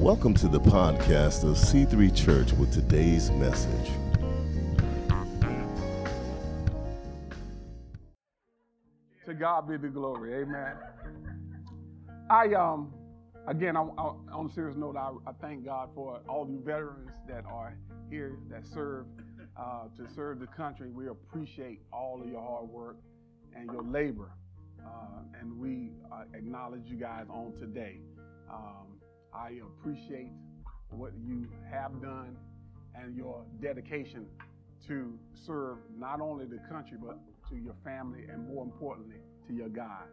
Welcome to the podcast of C3 Church with today's message. To God be the glory. Amen. I um again I, I, on a serious note, I, I, thank God for all you veterans that are here that serve uh, to serve the country. We appreciate all of your hard work and your labor, uh, and we uh, acknowledge you guys on today. Um, I appreciate what you have done and your dedication to serve not only the country but to your family and more importantly to your God.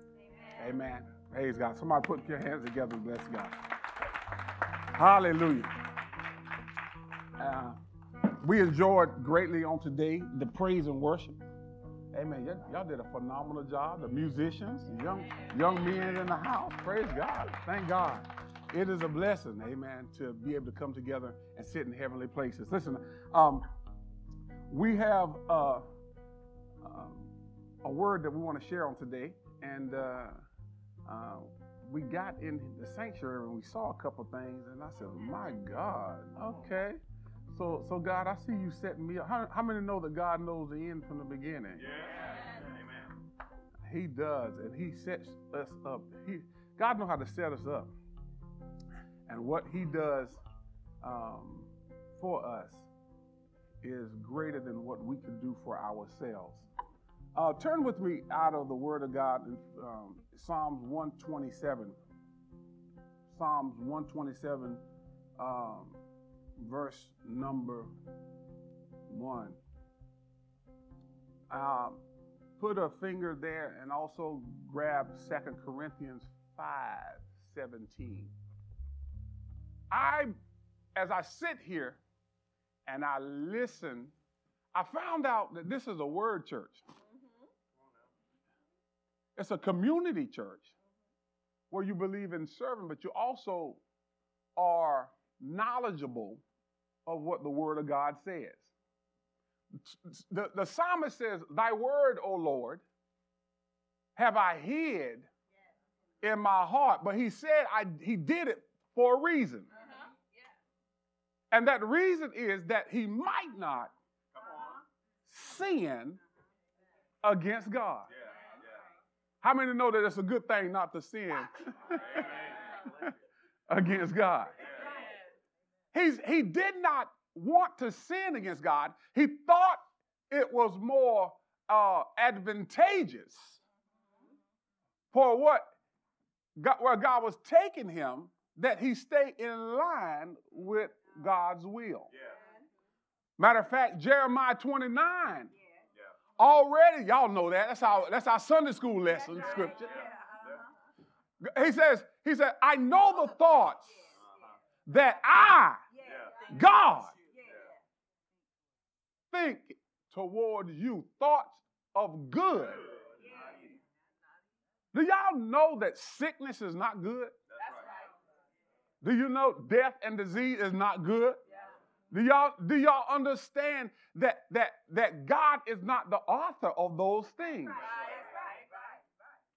Amen. Amen. Praise God. Somebody put your hands together and bless God. Hallelujah. Uh, we enjoyed greatly on today the praise and worship. Amen. Y'all, y'all did a phenomenal job. The musicians, the young young men in the house. Praise God. Thank God. It is a blessing, amen, to be able to come together and sit in heavenly places. Listen, um, we have uh, uh, a word that we want to share on today, and uh, uh, we got in the sanctuary and we saw a couple things, and I said, "My God, okay." So, so God, I see you setting me up. How, how many know that God knows the end from the beginning? Yeah. Amen. He does, and He sets us up. He, God knows how to set us up. And what He does um, for us is greater than what we can do for ourselves. Uh, turn with me out of the Word of God in um, Psalms 127. Psalms 127, um, verse number 1. Uh, put a finger there and also grab 2 Corinthians 5 17. I, as I sit here and I listen, I found out that this is a word church. Mm-hmm. It's a community church where you believe in serving, but you also are knowledgeable of what the Word of God says. The, the psalmist says, Thy word, O Lord, have I hid in my heart. But he said I, he did it for a reason. And that reason is that he might not sin against God. How many know that it's a good thing not to sin against God? He's, he did not want to sin against God. He thought it was more uh, advantageous for what God, where God was taking him that he stay in line with God's will. Yeah. Matter of fact, Jeremiah 29. Already, y'all know that. That's our that's our Sunday school lesson scripture. Uh-huh. He says, he said, I know the thoughts that I, God, think toward you. Thoughts of good. Do y'all know that sickness is not good? Do you know death and disease is not good? Do y'all do y'all understand that that that God is not the author of those things?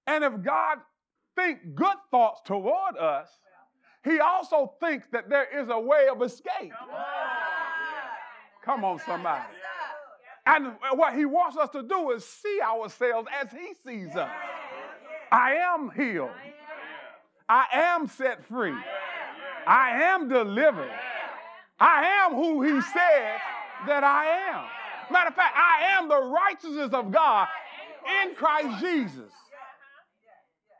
And if God think good thoughts toward us, he also thinks that there is a way of escape. Come on, somebody. And what he wants us to do is see ourselves as he sees us. I am healed. I am set free. I am delivered. I am who he said that I am. Matter of fact, I am the righteousness of God in Christ Jesus.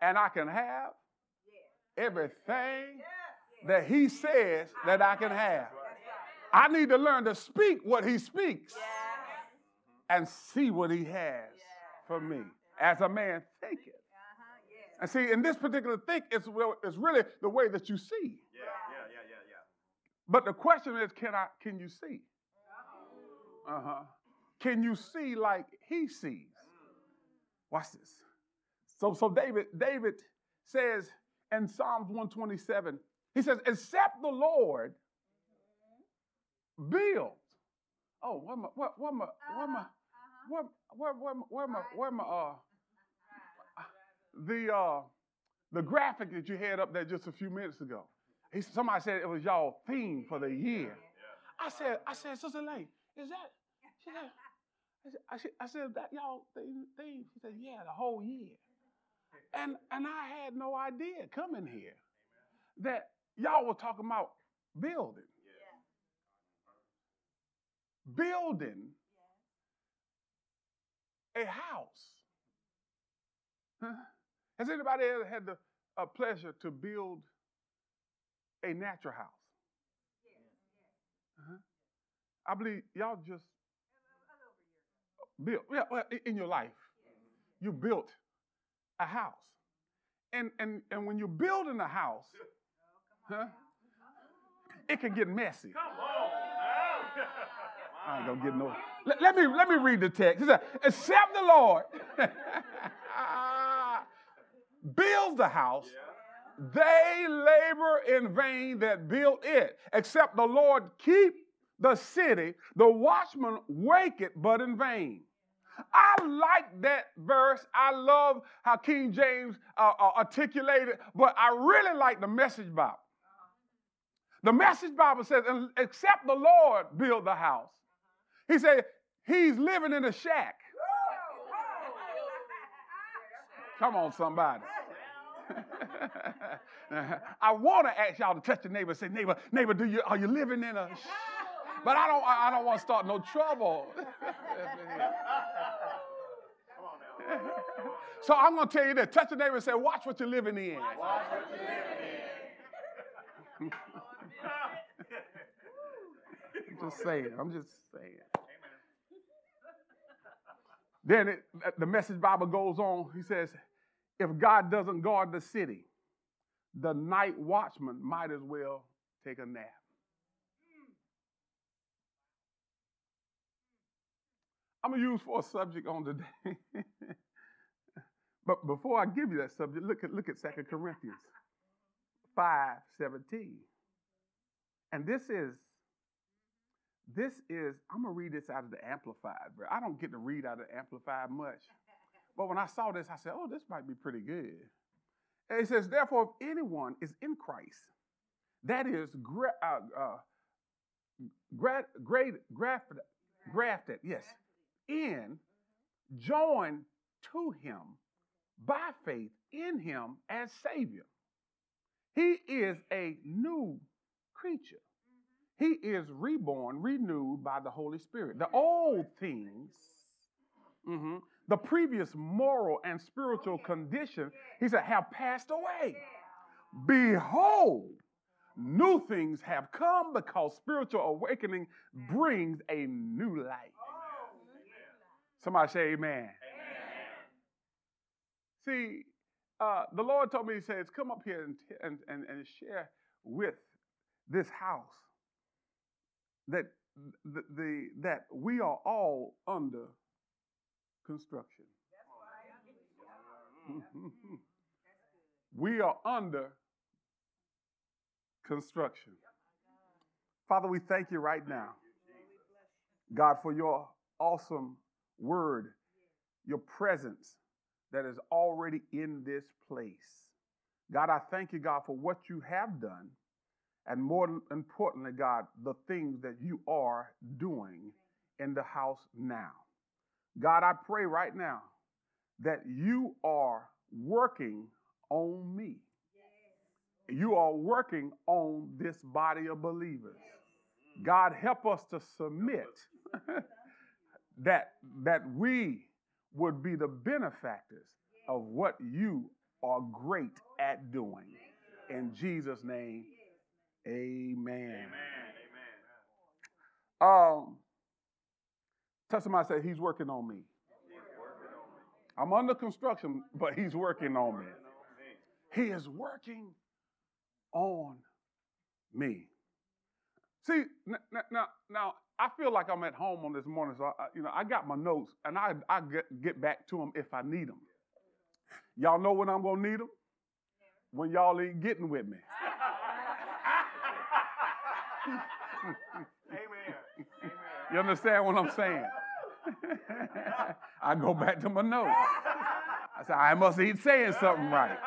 And I can have everything that he says that I can have. I need to learn to speak what he speaks and see what he has for me as a man thinketh. And see, in this particular think, it's, it's really the way that you see. Yeah, yeah, yeah, yeah, yeah. But the question is, can I can you see? Uh-huh. Can you see like he sees? Watch this. So, so David, David says in Psalms 127, he says, except the Lord build. Oh, where my where, where my where my where where where where my where my uh the uh the graphic that you had up there just a few minutes ago. He, somebody said it was y'all theme for the year. I said, I said, Sister Lane, is that? She said, I said, I said, that y'all theme. She said, yeah, the whole year. And and I had no idea coming here that y'all were talking about building. Building a house. Huh? Has anybody ever had the pleasure to build a natural house? Uh-huh. I believe y'all just built, yeah, well, in your life, you built a house. And, and, and when you're building a house, huh, it can get messy. Come on. I ain't gonna get no. Let, let me let me read the text. It says, "Except the Lord builds the house, they labor in vain that build it. Except the Lord keep the city, the watchman wake it, but in vain." I like that verse. I love how King James uh, uh, articulated, but I really like the Message Bible. The Message Bible says, "Except the Lord build the house." He said he's living in a shack. Come on, somebody. I want to ask y'all to touch your neighbor and say, neighbor, neighbor, do you are you living in a sh-? but I don't I don't want to start no trouble. so I'm gonna tell you that. Touch your neighbor and say, watch what you're living in. I'm just saying. I'm just saying. Then it, the message Bible goes on. He says, if God doesn't guard the city, the night watchman might as well take a nap. I'm going to use for a subject on today. but before I give you that subject, look at, look at 2 Corinthians 5 17. And this is this is, I'm going to read this out of the Amplified, bro. I don't get to read out of the Amplified much. But when I saw this, I said, oh, this might be pretty good. And it says, therefore, if anyone is in Christ, that is gra- uh, uh, gra- grafted, grafted, yes, in, joined to him by faith in him as Savior. He is a new creature. He is reborn, renewed by the Holy Spirit. The old things, mm-hmm, the previous moral and spiritual condition, he said, have passed away. Behold, new things have come because spiritual awakening brings a new light. Somebody say amen. amen. See, uh, the Lord told me, He says, come up here and, and, and, and share with this house that the, the, that we are all under construction. we are under construction. Father, we thank you right now, God, for your awesome word, your presence that is already in this place. God, I thank you, God, for what you have done and more importantly, God, the things that you are doing in the house now. God, I pray right now that you are working on me. You are working on this body of believers. God, help us to submit that, that we would be the benefactors of what you are great at doing. In Jesus' name, Amen. Amen. amen. Um, tell somebody say he's working on me. I'm under construction, but he's working on me. He is working on me. See, now, now, now, I feel like I'm at home on this morning, so I, you know I got my notes, and I I get, get back to them if I need them. Y'all know when I'm gonna need them? When y'all ain't getting with me. Amen. You understand what I'm saying? I go back to my notes. I said, I must be saying something right.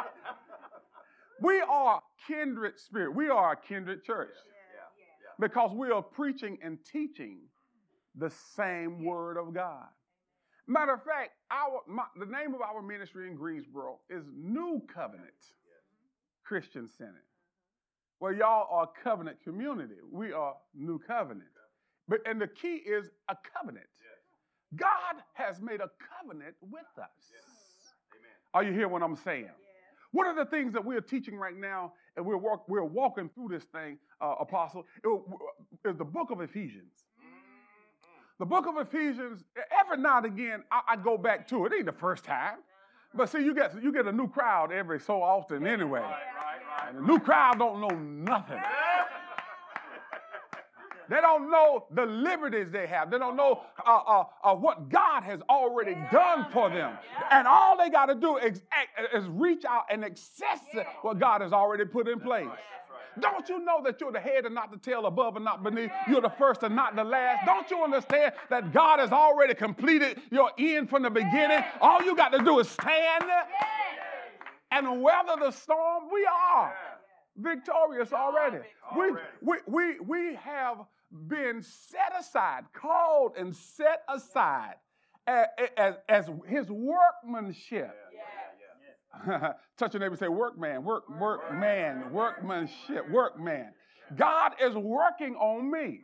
We are kindred spirit. We are a kindred church because we are preaching and teaching the same word of God. Matter of fact, our my, the name of our ministry in Greensboro is New Covenant Christian Center. Well, y'all are a covenant community. We are New Covenant. But and the key is a covenant. God has made a covenant with us. Are you hearing what I'm saying? One of the things that we're teaching right now, and we're, walk, we're walking through this thing, uh, Apostle, is the book of Ephesians. The book of Ephesians, every now and again, I, I, go back to it. It ain't the first time. But see, you get, you get a new crowd every so often anyway. Right, right, right. And the new crowd don't know nothing. They don't know the liberties they have. They don't know uh, uh, uh, what God has already done for them. And all they got to do is, is reach out and access what God has already put in place. Don't you know that you're the head and not the tail, above and not beneath? You're the first and not the last. Don't you understand that God has already completed your end from the beginning? All you got to do is stand and weather the storm. We are victorious already. We, we, we, we have been set aside, called and set aside as, as, as his workmanship. Touch your neighbor and say, workman, work, workman, workmanship, workman. God is working on me.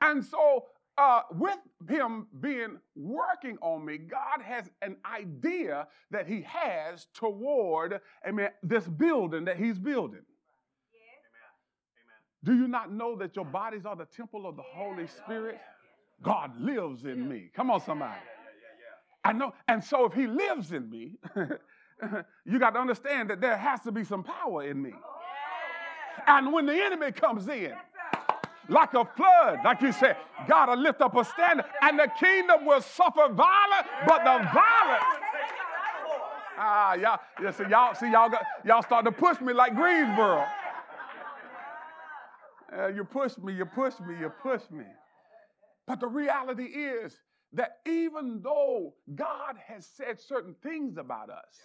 And so, uh, with him being working on me, God has an idea that he has toward, I mean, this building that he's building. Do you not know that your bodies are the temple of the Holy Spirit? God lives in me. Come on, somebody. I know. And so if he lives in me, you got to understand that there has to be some power in me. And when the enemy comes in, like a flood, like you said, will lift up a standard, and the kingdom will suffer violence, but the violence. Ah, y'all, yeah, see, y'all, see, y'all, got, y'all start to push me like Greensboro. Uh, you push me, you push me, you push me. But the reality is that even though God has said certain things about us,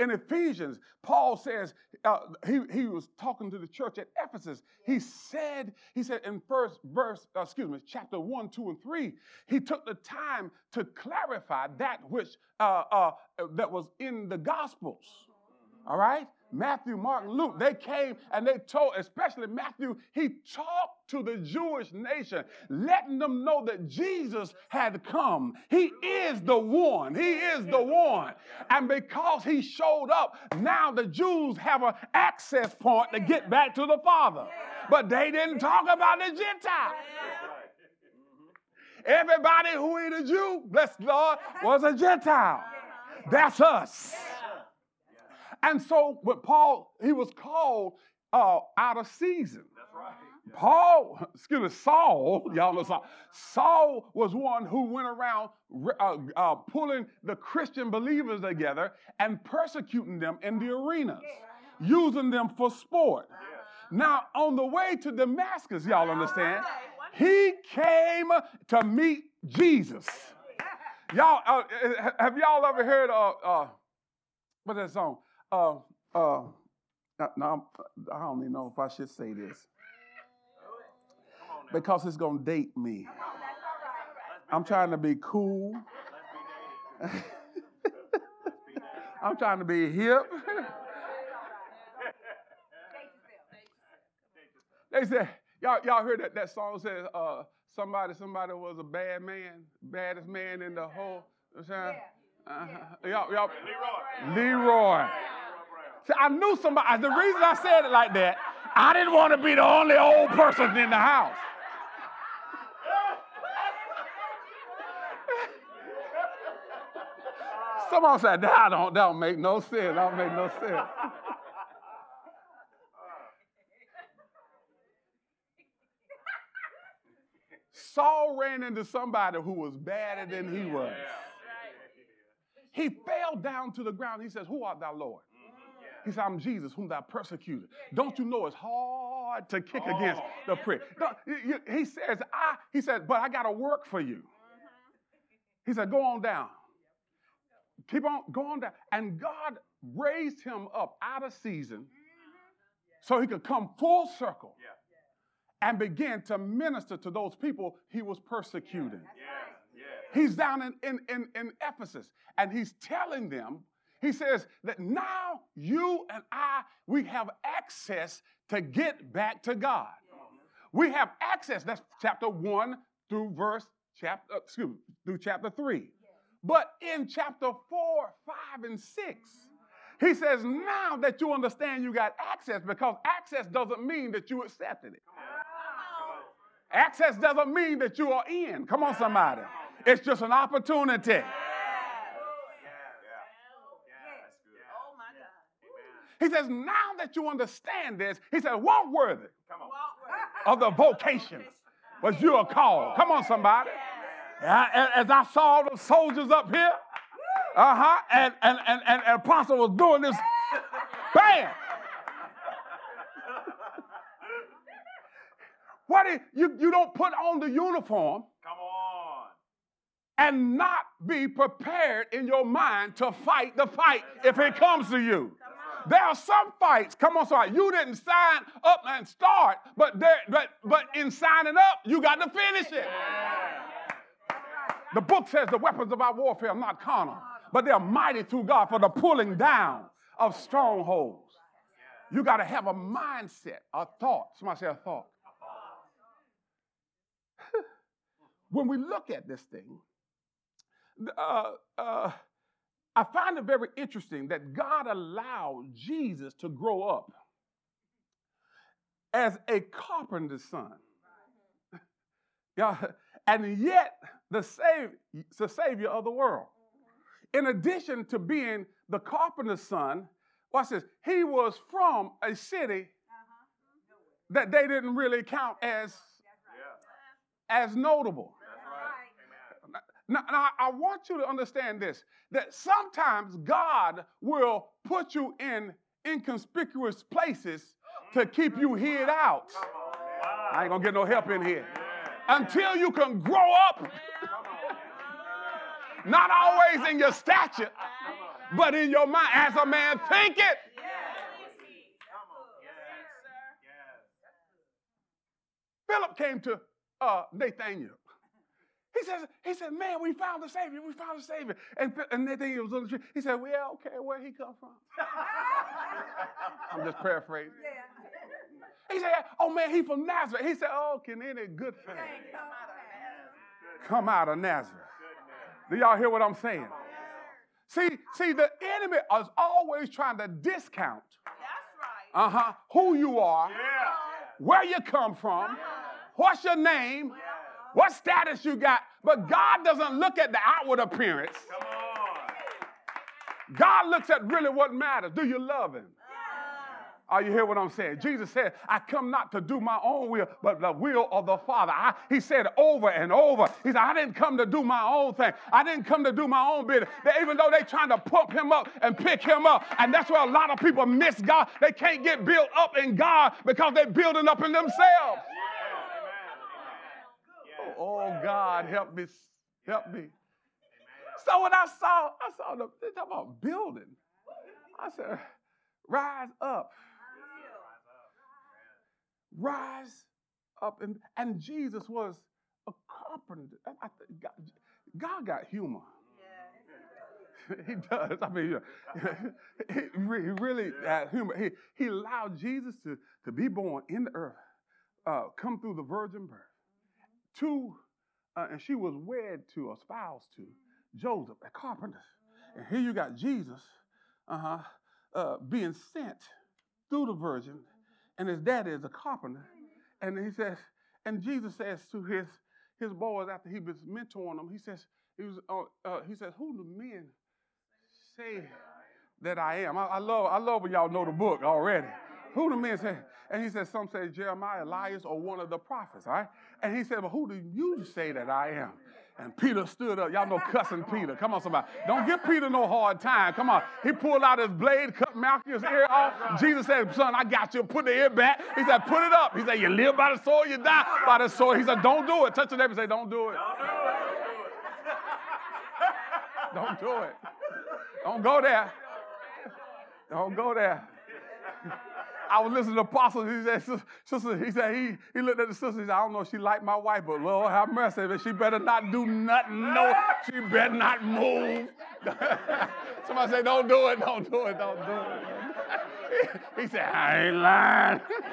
in Ephesians, Paul says, uh, he, he was talking to the church at Ephesus. He said, he said in first verse, uh, excuse me, chapter one, two, and three, he took the time to clarify that which uh, uh that was in the Gospels. All right? Matthew, Mark, Luke, they came and they told, especially Matthew, he talked to the Jewish nation, letting them know that Jesus had come. He is the one. He is the one. And because he showed up, now the Jews have an access point to get back to the Father. But they didn't talk about the Gentiles. Everybody who ain't a Jew, bless Lord, was a Gentile. That's us. And so, but Paul, he was called uh, out of season. That's right. Paul, excuse me, Saul, y'all know Saul. Saul was one who went around uh, uh, pulling the Christian believers together and persecuting them in the arenas, using them for sport. Now, on the way to Damascus, y'all understand, he came to meet Jesus. Y'all, uh, have y'all ever heard of, uh, what's that song? Uh, uh, now, I don't even know if I should say this because it's going to date me. I'm trying to be cool. I'm trying to be hip. they said, y'all, y'all heard that, that song says, uh, somebody, somebody was a bad man, baddest man in the whole. Uh, y'all, y'all, Leroy. Leroy. See, I knew somebody. The reason I said it like that, I didn't want to be the only old person in the house. Someone said, that don't, that don't make no sense. That don't make no sense. Saul ran into somebody who was badder than he was. He fell down to the ground. He says, Who art thou, Lord? He said, I'm Jesus, whom thou persecuted. Don't you know it's hard to kick oh. against the prick? he says, I, he said, but I got to work for you. Uh-huh. He said, go on down. keep on going down. And God raised him up out of season mm-hmm. so he could come full circle and begin to minister to those people he was persecuting. He's down in, in, in, in Ephesus and he's telling them, he says that now you and I, we have access to get back to God. We have access. That's chapter one through verse chapter, uh, excuse me, through chapter three. But in chapter four, five, and six, he says, now that you understand you got access, because access doesn't mean that you accepted it. Access doesn't mean that you are in. Come on, somebody. It's just an opportunity. He says, now that you understand this, he said, walk worthy of the vocation was you are called. Come on, somebody. As I saw the soldiers up here, uh-huh, and, and, and, and, and Apostle was doing this, bam. What is, you, you don't put on the uniform Come on. and not be prepared in your mind to fight the fight if it comes to you. There are some fights, come on, sorry, you didn't sign up and start, but there, but but in signing up, you got to finish it. The book says the weapons of our warfare are not carnal, but they are mighty through God for the pulling down of strongholds. You got to have a mindset, a thought. Somebody say a thought. when we look at this thing, uh, uh, I find it very interesting that God allowed Jesus to grow up as a carpenter's son. yeah, and yet the, save, the savior of the world. In addition to being the carpenter's son, watch this, he was from a city uh-huh. that they didn't really count as, as notable. Now, now, I want you to understand this that sometimes God will put you in inconspicuous places to keep you hid out. I ain't gonna get no help in here. Until you can grow up, not always in your stature, but in your mind. As a man thinketh, Philip came to uh, Nathaniel. He says, he said, man, we found the Savior. We found the Savior. And, and Nathaniel was on the tree. He said, well, okay, where he come from? I'm just paraphrasing. He said, oh man, he from Nazareth. He said, oh, can any good thing come out of Nazareth? Do y'all hear what I'm saying? See, see, the enemy is always trying to discount uh-huh, who you are, yeah. where you come from, what's your name, what status you got. But God doesn't look at the outward appearance. Come on. God looks at really what matters. Do you love him? Are you hear what I'm saying? Jesus said, I come not to do my own will, but the will of the Father. I, he said over and over. He said, I didn't come to do my own thing. I didn't come to do my own bit. That even though they're trying to pump him up and pick him up, and that's where a lot of people miss God. They can't get built up in God because they're building up in themselves. Oh, God, help me. Help me. So when I saw, I saw the, they talk about building. I said, rise up. Rise up. And, and Jesus was a carpenter. I, God, God got humor. he does. I mean, he really, he really had humor. He, he allowed Jesus to, to be born in the earth, uh, come through the virgin birth. To, uh, and she was wed to, or spouse to, Joseph, a carpenter. And here you got Jesus uh-huh, uh, being sent through the virgin, and his daddy is a carpenter. And he says, and Jesus says to his his boys after he was mentoring them, he says, he was, uh, uh, he says, who do men say that I am? I, I love, I love when y'all know the book already. Who the men say? And he said, some say Jeremiah, Elias, or one of the prophets, all right? And he said, well, who do you say that I am? And Peter stood up. Y'all know cussing Peter. Come on, somebody. Don't give Peter no hard time. Come on. He pulled out his blade, cut Malchus' ear off. Jesus said, Son, I got you. Put the ear back. He said, Put it up. He said, You live by the sword, you die by the sword. He said, Don't do it. Touch the neighbor and say, Don't do it. Don't do it, Don't do it. Don't do it. Don't go there. Don't go there. I was listening to Apostle. He said, sister, he said, he, he looked at the sister. He said, I don't know if she like my wife, but Lord have mercy. But she better not do nothing. No, she better not move. Somebody say, don't do it, don't do it, don't do it. he said, I ain't lying.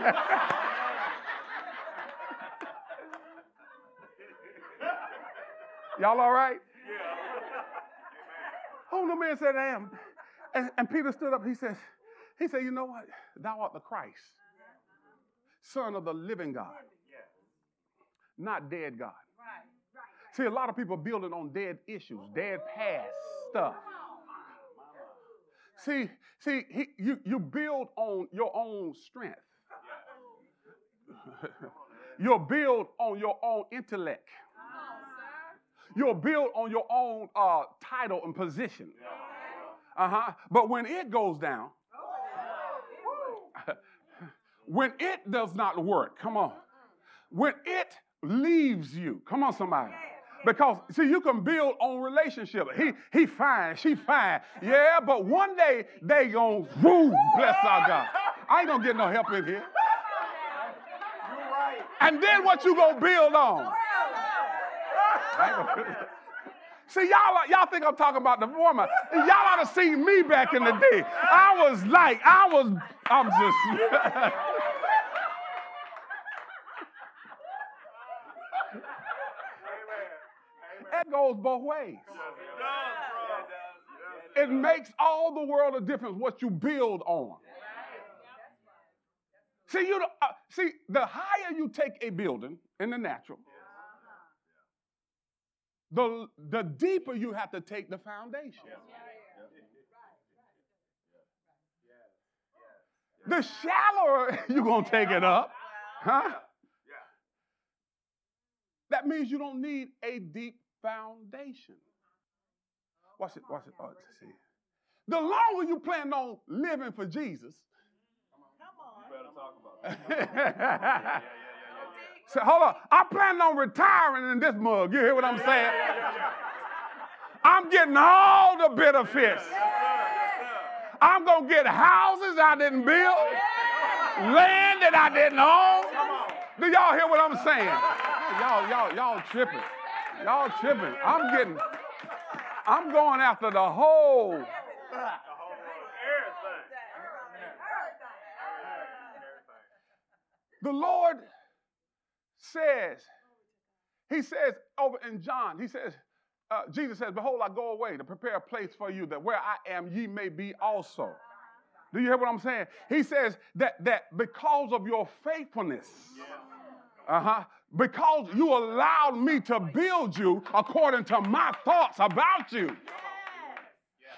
Y'all all right? Yeah. Oh, the man said, I am. And, and Peter stood up. He says, he said, You know what? Thou art the Christ, Son of the living God, not dead God. See, a lot of people building on dead issues, dead past stuff. See, see, he, you, you build on your own strength. You'll build on your own intellect. You'll build on your own uh, title and position. Uh huh. But when it goes down, when it does not work, come on. When it leaves you, come on, somebody. Because see, you can build on relationship. He he fine, she fine. Yeah, but one day they gonna woo, bless our God. I ain't gonna get no help in here. And then what you gonna build on? See, y'all, y'all think I'm talking about the former. Y'all ought to see me back in the day. I was like, I was, I'm just. goes both ways. It makes all the world a difference what you build on. See, you uh, see, the higher you take a building in the natural, the, the deeper you have to take the foundation. The shallower you're going to take it up, huh? That means you don't need a deep foundation. Watch it, watch it. Oh, uh, see. The longer you plan on living for Jesus, Say, hold on. I plan on retiring in this mug. You hear what I'm saying? I'm getting all the benefits. I'm going to get houses I didn't build, land that I didn't own. Do y'all hear what I'm saying? Y'all, y'all, y'all tripping. Y'all tripping. I'm getting, I'm going after the whole. The Lord says, He says over in John, He says, uh, Jesus says, Behold, I go away to prepare a place for you that where I am, ye may be also. Do you hear what I'm saying? He says that, that because of your faithfulness, uh huh, because you allowed me to build you according to my thoughts about you.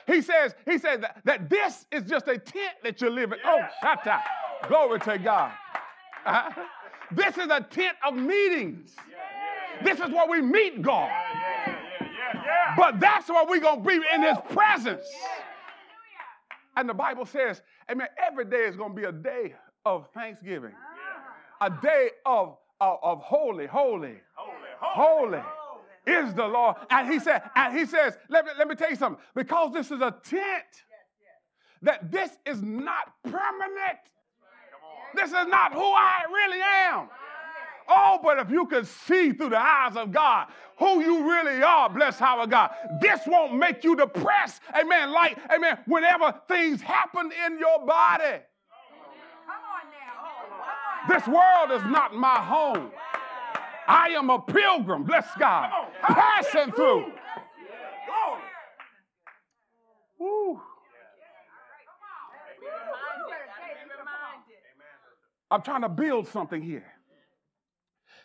He says, he says that, that this is just a tent that you're living. Oh, shut up. Glory to God. Uh-huh. This is a tent of meetings. This is where we meet God. But that's where we're going to be in His presence. And the Bible says, amen, every day is going to be a day of thanksgiving, a day of, of, of holy, holy, holy, is the Lord. And he said, and he says, let me, let me tell you something, because this is a tent, that this is not permanent. This is not who I really am. Oh, but if you could see through the eyes of God who you really are, bless our God, this won't make you depressed. Amen. Like, amen, whenever things happen in your body. This world is not my home. I am a pilgrim, bless God, passing through. Woo. I'm trying to build something here.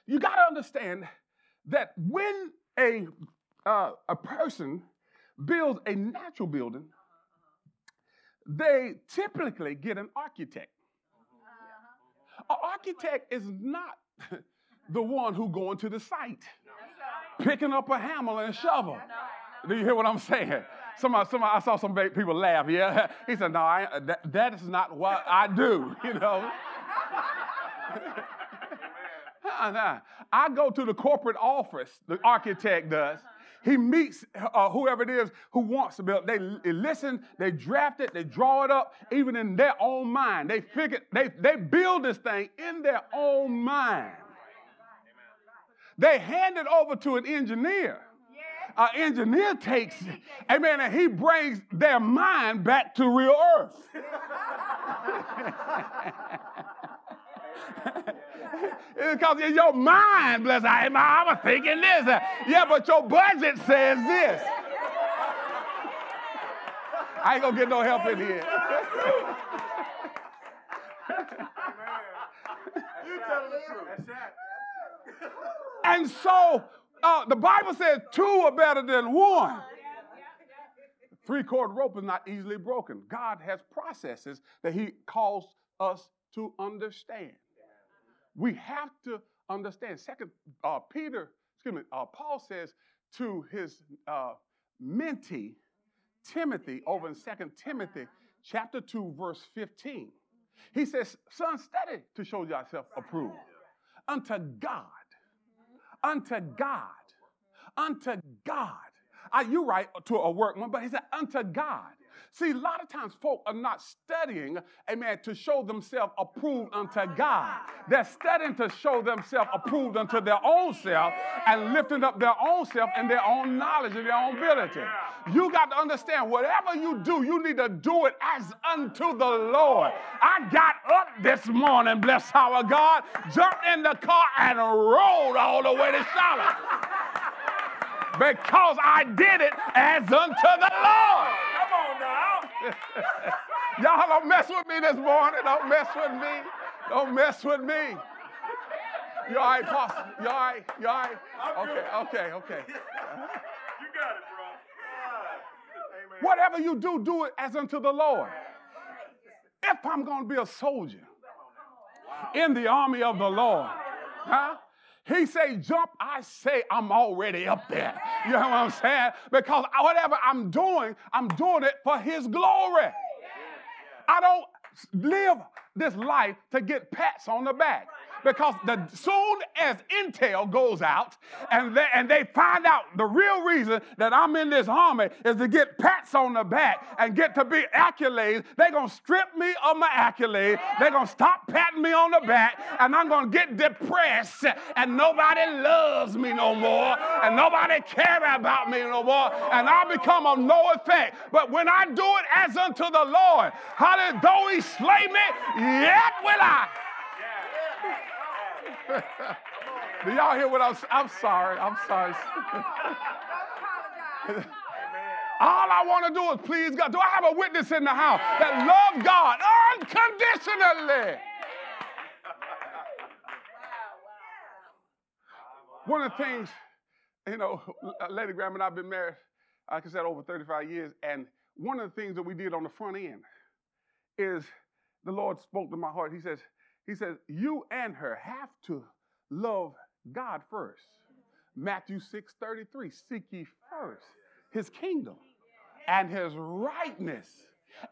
You got to understand that when a, uh, a person builds a natural building, they typically get an architect. An architect is not the one who going to the site, picking up a hammer and a shovel. Do you hear what I'm saying? Somebody, somebody, I saw some people laugh. Yeah, he said, "No, I, that, that is not what I do." You know. I go to the corporate office, the architect does. He meets uh, whoever it is who wants to build. They, listen, they draft it, they draw it up, even in their own mind. They figure, they, they build this thing in their own mind. They hand it over to an engineer. An engineer takes, amen, and he brings their mind back to real earth. because in your mind, bless I, I was thinking this. Yeah, but your budget says this. I ain't gonna get no help in here. and so uh, the Bible says two are better than one. Three cord rope is not easily broken. God has processes that He calls us to understand. We have to understand. Second, uh, Peter, excuse me, uh, Paul says to his uh, mentee, Timothy, over in Second Timothy chapter 2, verse 15. He says, Son, study to show yourself approved unto God. Unto God. Unto God. Are you right to a workman? But he said, unto God. See, a lot of times folk are not studying, amen, to show themselves approved unto God. They're studying to show themselves approved unto their own self and lifting up their own self and their own knowledge and their own ability. You got to understand, whatever you do, you need to do it as unto the Lord. I got up this morning, bless our God, jumped in the car and rolled all the way to Charlotte because I did it as unto the Lord. Y'all don't mess with me this morning. Don't mess with me. Don't mess with me. You all right, Pastor? You all right? You all right? Okay, okay, okay. You got it, bro. Amen. Whatever you do, do it as unto the Lord. If I'm going to be a soldier in the army of the Lord, huh? He say jump, I say I'm already up there. You know what I'm saying? Because whatever I'm doing, I'm doing it for his glory. I don't live this life to get pats on the back. Because the soon as intel goes out and they, and they find out the real reason that I'm in this army is to get pats on the back and get to be accolades, they're gonna strip me of my accolades. They're gonna stop patting me on the back, and I'm gonna get depressed, and nobody loves me no more, and nobody care about me no more, and I become of no effect. But when I do it as unto the Lord, hallelujah, though he slay me, yet will I. Do y'all hear what I'm saying? I'm sorry. I'm sorry. All I want to do is please God. Do I have a witness in the house that love God unconditionally? One of the things, you know, Lady Graham and I have been married, like I said, over 35 years, and one of the things that we did on the front end is the Lord spoke to my heart. He says, He says, you and her have to love God first. Matthew 6 33, seek ye first his kingdom and his rightness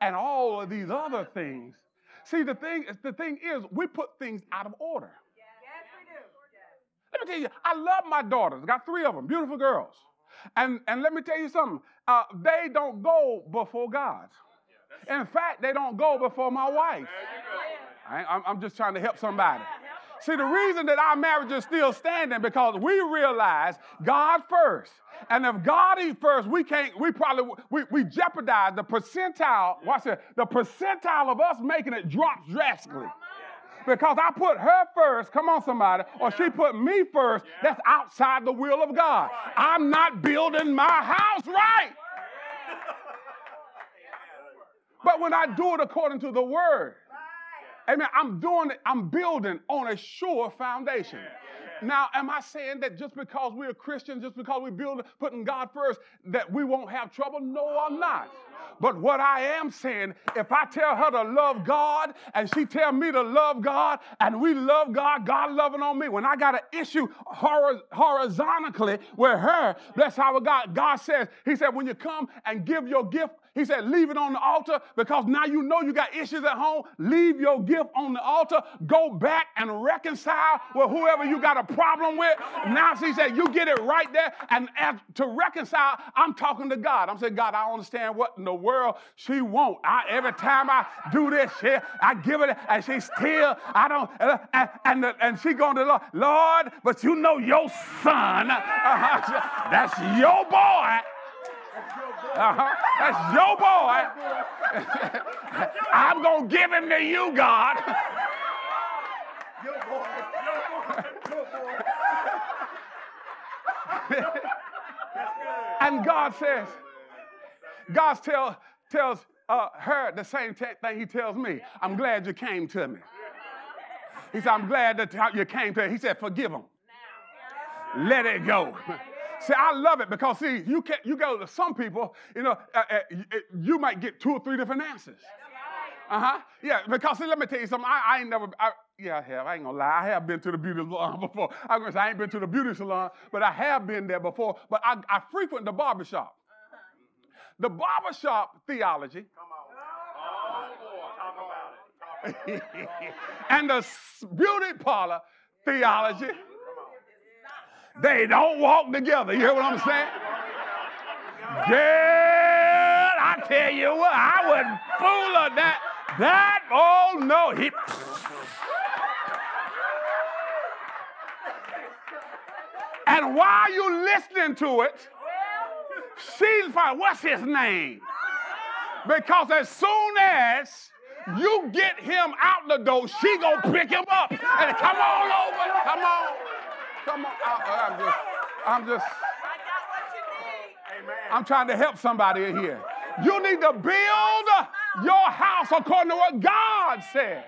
and all of these other things. See, the thing, the thing is, we put things out of order. Let me tell you, I love my daughters. I got three of them, beautiful girls. And, and let me tell you something, uh, they don't go before God. In fact, they don't go before my wife. I, I'm, I'm just trying to help somebody. See, the reason that our marriage is still standing because we realize God first. And if God is first, we can't, we probably, we, we jeopardize the percentile, watch it, the percentile of us making it drops drastically. Because I put her first, come on somebody, or she put me first, that's outside the will of God. I'm not building my house right. But when I do it according to the word, Amen. I'm doing it, I'm building on a sure foundation. Now, am I saying that just because we're Christians, just because we build putting God first, that we won't have trouble? No, I'm not. But what I am saying, if I tell her to love God and she tell me to love God and we love God, God loving on me, when I got an issue horizontally with her, that's how God, God says, He said, when you come and give your gift, He said, leave it on the altar because now you know you got issues at home. Leave your gift on the altar. Go back and reconcile with whoever you got a problem with. Now, he said, you get it right there. And to reconcile, I'm talking to God. I'm saying, God, I understand what in the world she wants. I, every time I do this shit, I give it, and she still, I don't, and, and, and she going to Lord, Lord, but you know your son, uh-huh, that's your boy. Uh-huh. That's your boy. I'm going to give him to you, God. And God says, God tell, tells uh, her the same thing he tells me. I'm glad you came to me. He said, I'm glad that you came to me. He said, forgive him. Let it go. See, I love it because see, you can you go to some people, you know, uh, uh, you might get two or three different answers. Uh huh. Yeah, because see, let me tell you something. I, I ain't never. I, yeah, I have. I ain't gonna lie. I have been to the beauty salon before. I'm gonna say I ain't been to the beauty salon, but I have been there before. But I, I frequent the barbershop. The barbershop theology. Come on. Oh, boy. Talk about it. and the beauty parlor theology they don't walk together. You hear what I'm saying? Girl, I tell you what, I wouldn't fool her that. That, oh no, he. And while you listening to it, she's fine. What's his name? Because as soon as you get him out the door, she gonna pick him up and come on over, come on. Come on. I, am just, I'm just, I'm trying to help somebody in here. You need to build your house according to what God said.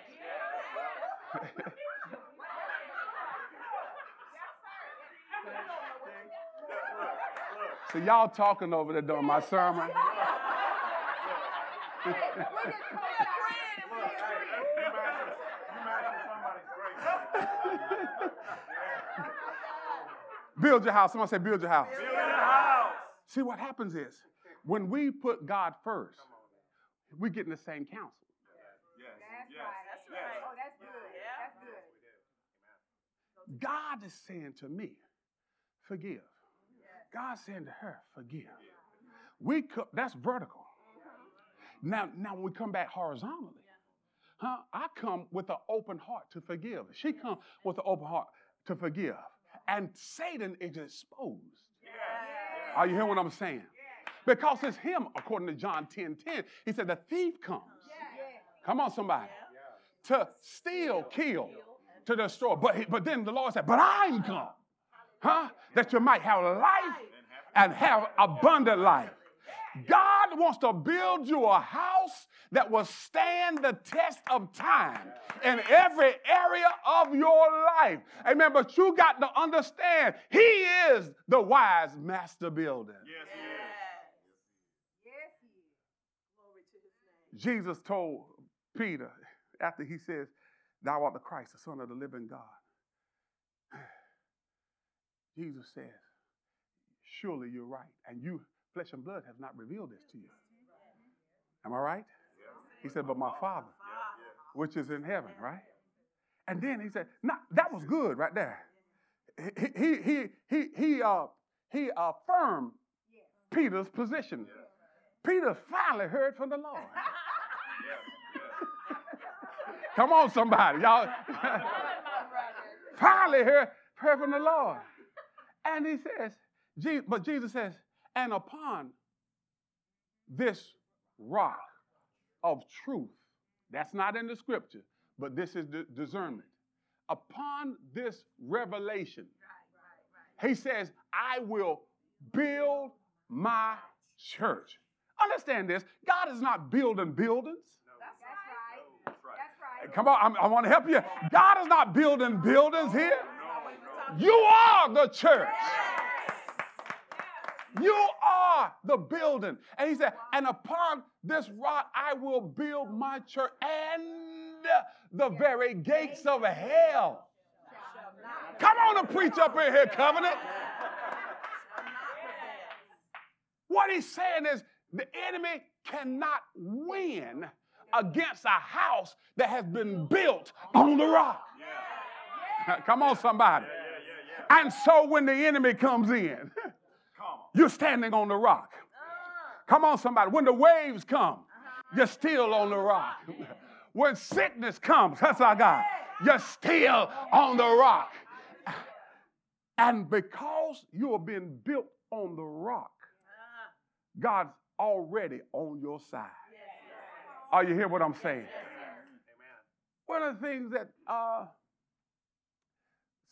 so y'all talking over there during my sermon. Build your house. Someone say, build your house. Build your house. See, what happens is when we put God first, we get in the same counsel. Yes. That's yes. right. That's right. Oh, that's good. That's good. God is saying to me, forgive. God's saying to her, forgive. We co- that's vertical. Mm-hmm. Now, now when we come back horizontally, huh? I come with an open heart to forgive. She come with an open heart to forgive and Satan is exposed. Are you hearing what I'm saying? Because it's him, according to John 10 10. He said, The thief comes. Come on, somebody. To steal, kill, to destroy. But, but then the Lord said, But I'm come. Huh? That you might have life and have abundant life. God wants to build you a house that will stand the test of time in every area of your life. Amen. But you got to understand, He is the wise master builder. Yes, He is. Yes, He is. Glory to His name. Jesus told Peter, after he says, Thou art the Christ, the Son of the living God. Jesus says, Surely you're right. And you Flesh and blood has not revealed this to you. Am I right? He said, But my Father, which is in heaven, right? And then he said, "No, that was good right there." He he he he he uh he affirmed Peter's position. Peter finally heard from the Lord. Come on, somebody, y'all. finally heard, heard from the Lord, and he says, but Jesus says, and upon this rock of truth, that's not in the scripture, but this is the discernment. Upon this revelation, he says, I will build my church. Understand this God is not building buildings. That's right. That's right. Come on, I'm, i want to help you. God is not building buildings here. You are the church. You are the building. And he said, and upon this rock I will build my church, and the very gates of hell. Come on and preach up in here, covenant. What he's saying is the enemy cannot win against a house that has been built on the rock. Come on, somebody. And so when the enemy comes in, you're standing on the rock. Ah. Come on, somebody. When the waves come, uh-huh. you're still on the rock. When sickness comes, that's our God, you're still on the rock. Uh-huh. And because you are being built on the rock, uh-huh. God's already on your side. Are you hear what I'm saying? One of the things that uh,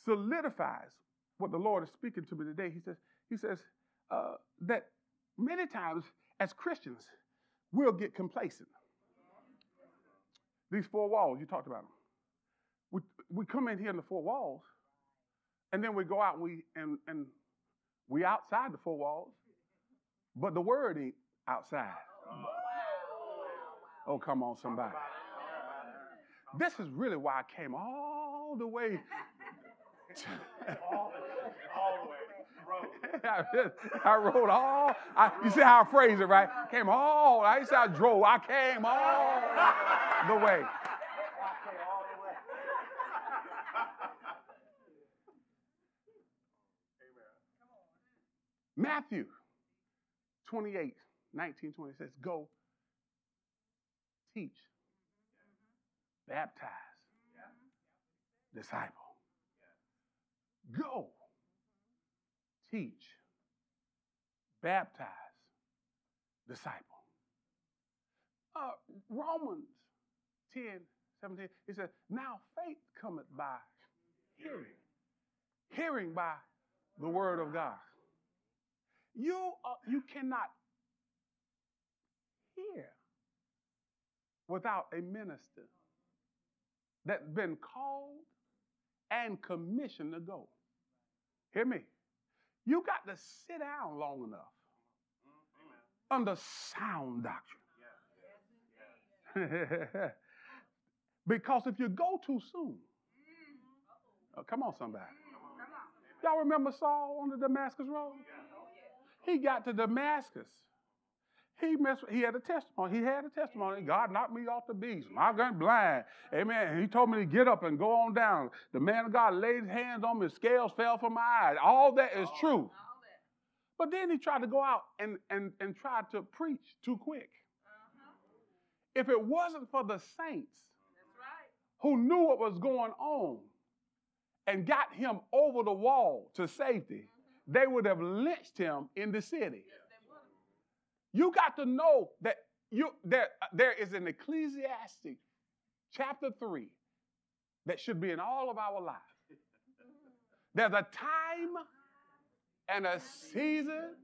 solidifies what the Lord is speaking to me today, He says, He says uh, that many times as Christians we'll get complacent. These four walls, you talked about them. We, we come in here in the four walls, and then we go out and we and, and we outside the four walls, but the word ain't outside. Oh, come on, somebody. This is really why I came all the way. all, all the way. I, rode all. I, you see how I phrase it, right? Came all. I used to I drove. I came all the way. I came all the way. Matthew 28, 19, 20 says, Go teach, baptize, disciple. Go teach, baptize, disciple. Uh, Romans 10, 17, it says, Now faith cometh by hearing, hearing by the word of God. You, uh, you cannot hear without a minister that's been called and commissioned to go. Hear me. You got to sit down long enough mm-hmm. under sound doctrine. because if you go too soon, oh, come on, somebody. Mm-hmm. Y'all remember Saul on the Damascus Road? He got to Damascus. He messed, he had a testimony. He had a testimony. God knocked me off the beast. I got blind. Amen. He told me to get up and go on down. The man of God laid his hands on me. Scales fell from my eyes. All that is true. But then he tried to go out and, and, and try to preach too quick. If it wasn't for the saints who knew what was going on and got him over the wall to safety, they would have lynched him in the city. You got to know that you there, uh, there is an Ecclesiastic chapter 3 that should be in all of our lives. There's a time and a season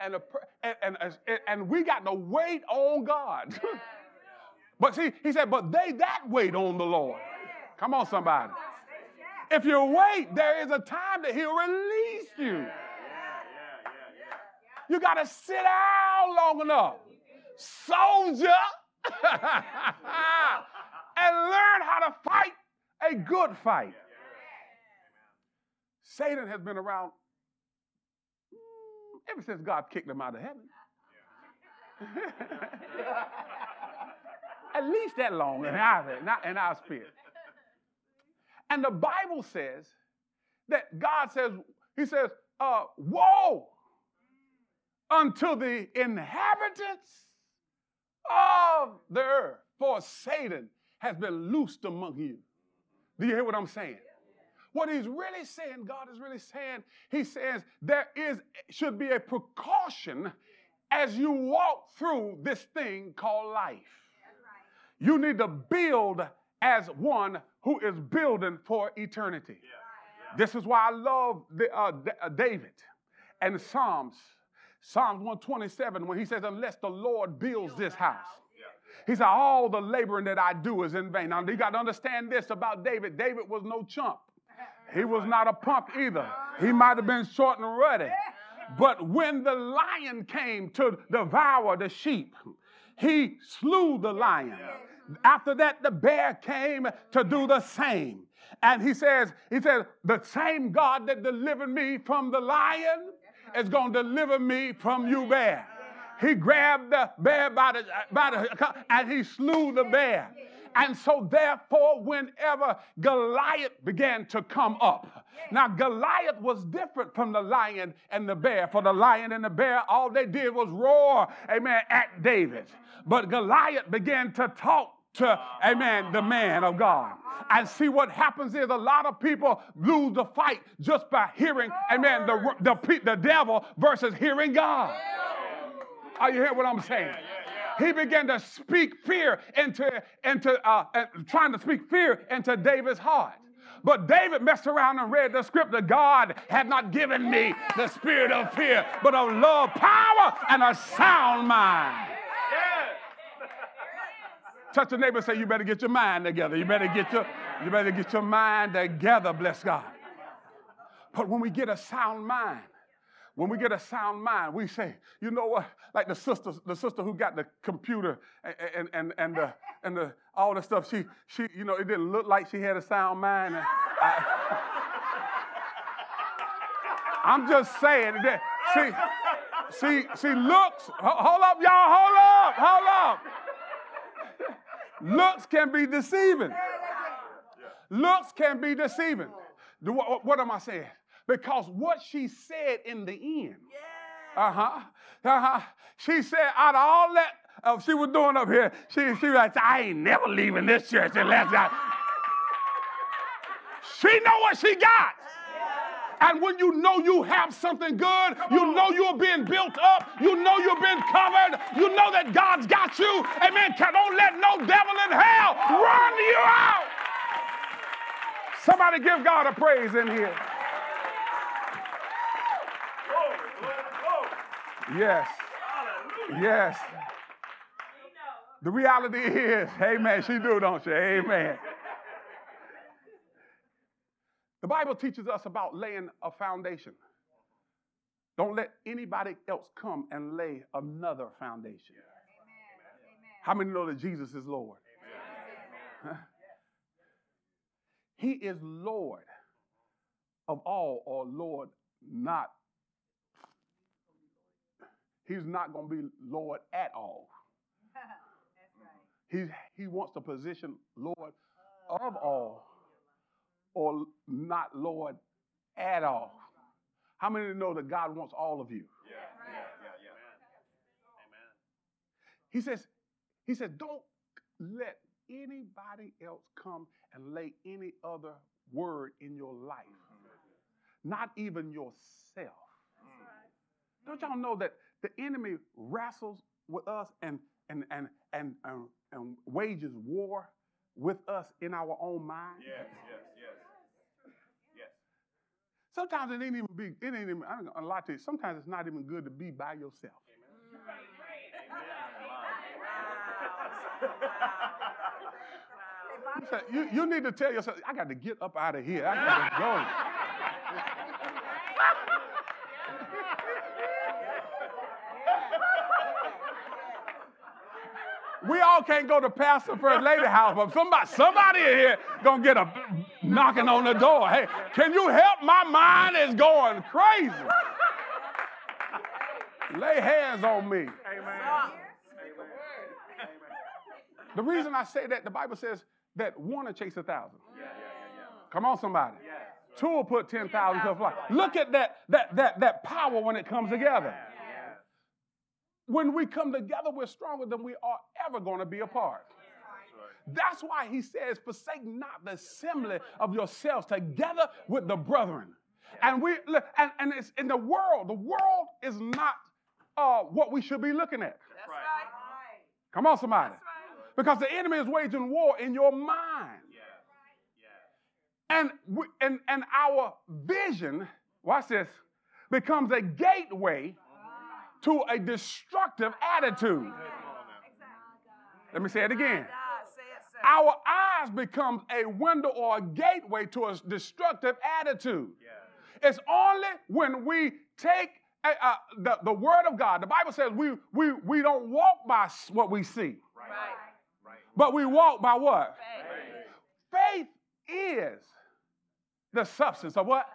and a and, and, and we got to wait on God. but see, he said, but they that wait on the Lord. Come on, somebody. If you wait, there is a time that he'll release you. You got to sit long enough, soldier, and learn how to fight a good fight. Satan has been around mm, ever since God kicked him out of heaven. At least that long in our, in our spirit. And the Bible says that God says, He says, uh, woe unto the inhabitants of the earth, for Satan has been loosed among you. Do you hear what I'm saying? What he's really saying, God is really saying, he says there is should be a precaution as you walk through this thing called life. You need to build as one who is building for eternity. This is why I love the, uh, uh David and Psalms Psalms 127, when he says, Unless the Lord builds this house. He said, All the laboring that I do is in vain. Now, you got to understand this about David. David was no chump. He was not a punk either. He might have been short and ruddy. But when the lion came to devour the sheep, he slew the lion. After that, the bear came to do the same. And he says, he says, the same God that delivered me from the lion is going to deliver me from you bear. He grabbed the bear by the, by the and he slew the bear. And so, therefore, whenever Goliath began to come up, now Goliath was different from the lion and the bear. For the lion and the bear, all they did was roar, amen, at David. But Goliath began to talk to, amen, the man of God. And see what happens is a lot of people lose the fight just by hearing, amen, the, the, the devil versus hearing God. Are you hearing what I'm saying? He began to speak fear into, into uh, uh, trying to speak fear into David's heart. But David messed around and read the scripture. God had not given me the spirit of fear, but of love, power, and a sound mind. Touch a neighbor and say, You better get your mind together. You better get your, you better get your mind together, bless God. But when we get a sound mind, when we get a sound mind, we say, you know what? Like the sister, the sister who got the computer and and and, the and the all the stuff. She she you know it didn't look like she had a sound mind. I, I'm just saying that. See, see, see. Looks. Hold up, y'all. Hold up. Hold up. Looks can be deceiving. Looks can be deceiving. What, what am I saying? Because what she said in the end, uh huh, uh huh, she said, out of all that uh, she was doing up here, she, she was like, I ain't never leaving this church unless I. She know what she got. And when you know you have something good, you know you're being built up, you know you're being covered, you know that God's got you. Amen. Don't let no devil in hell run you out. Somebody give God a praise in here. Yes. Yes. The reality is, amen, she do, don't she? Amen. The Bible teaches us about laying a foundation. Don't let anybody else come and lay another foundation. How many know that Jesus is Lord? He is Lord of all, or Lord not He's not going to be Lord at all. He, he wants the position Lord of all or not Lord at all. How many know that God wants all of you? Yeah, yeah, yeah, yeah. Amen. He says, he says, don't let anybody else come and lay any other word in your life. Mm-hmm. Not even yourself. Mm. Don't y'all know that the enemy wrestles with us and, and, and, and, and, and wages war with us in our own mind. Sometimes it ain't even be, it ain't even, I'm gonna lie to you, sometimes it's not even good to be by yourself. Amen. You, you need to tell yourself, I got to get up out of here. I got to go. We all can't go to Pastor First Lady house, but somebody, somebody in here gonna get a knocking on the door. Hey, can you help? My mind is going crazy. Lay hands on me. Amen. The reason I say that, the Bible says that one will chase a thousand. Come on, somebody. Two will put 10,000 to fly. Look at that, that, that, that power when it comes together when we come together, we're stronger than we are ever going to be apart. That's why he says, forsake not the assembly of yourselves together with the brethren. And we and, and it's in the world, the world is not uh, what we should be looking at. That's right. Come on, somebody. Right. Because the enemy is waging war in your mind. And, we, and, and our vision, watch this, becomes a gateway to a destructive attitude. Let me say it again. Our eyes become a window or a gateway to a destructive attitude. It's only when we take uh, uh, the, the word of God. The Bible says we, we, we don't walk by what we see, right. but we walk by what? Faith. Faith is the substance of what?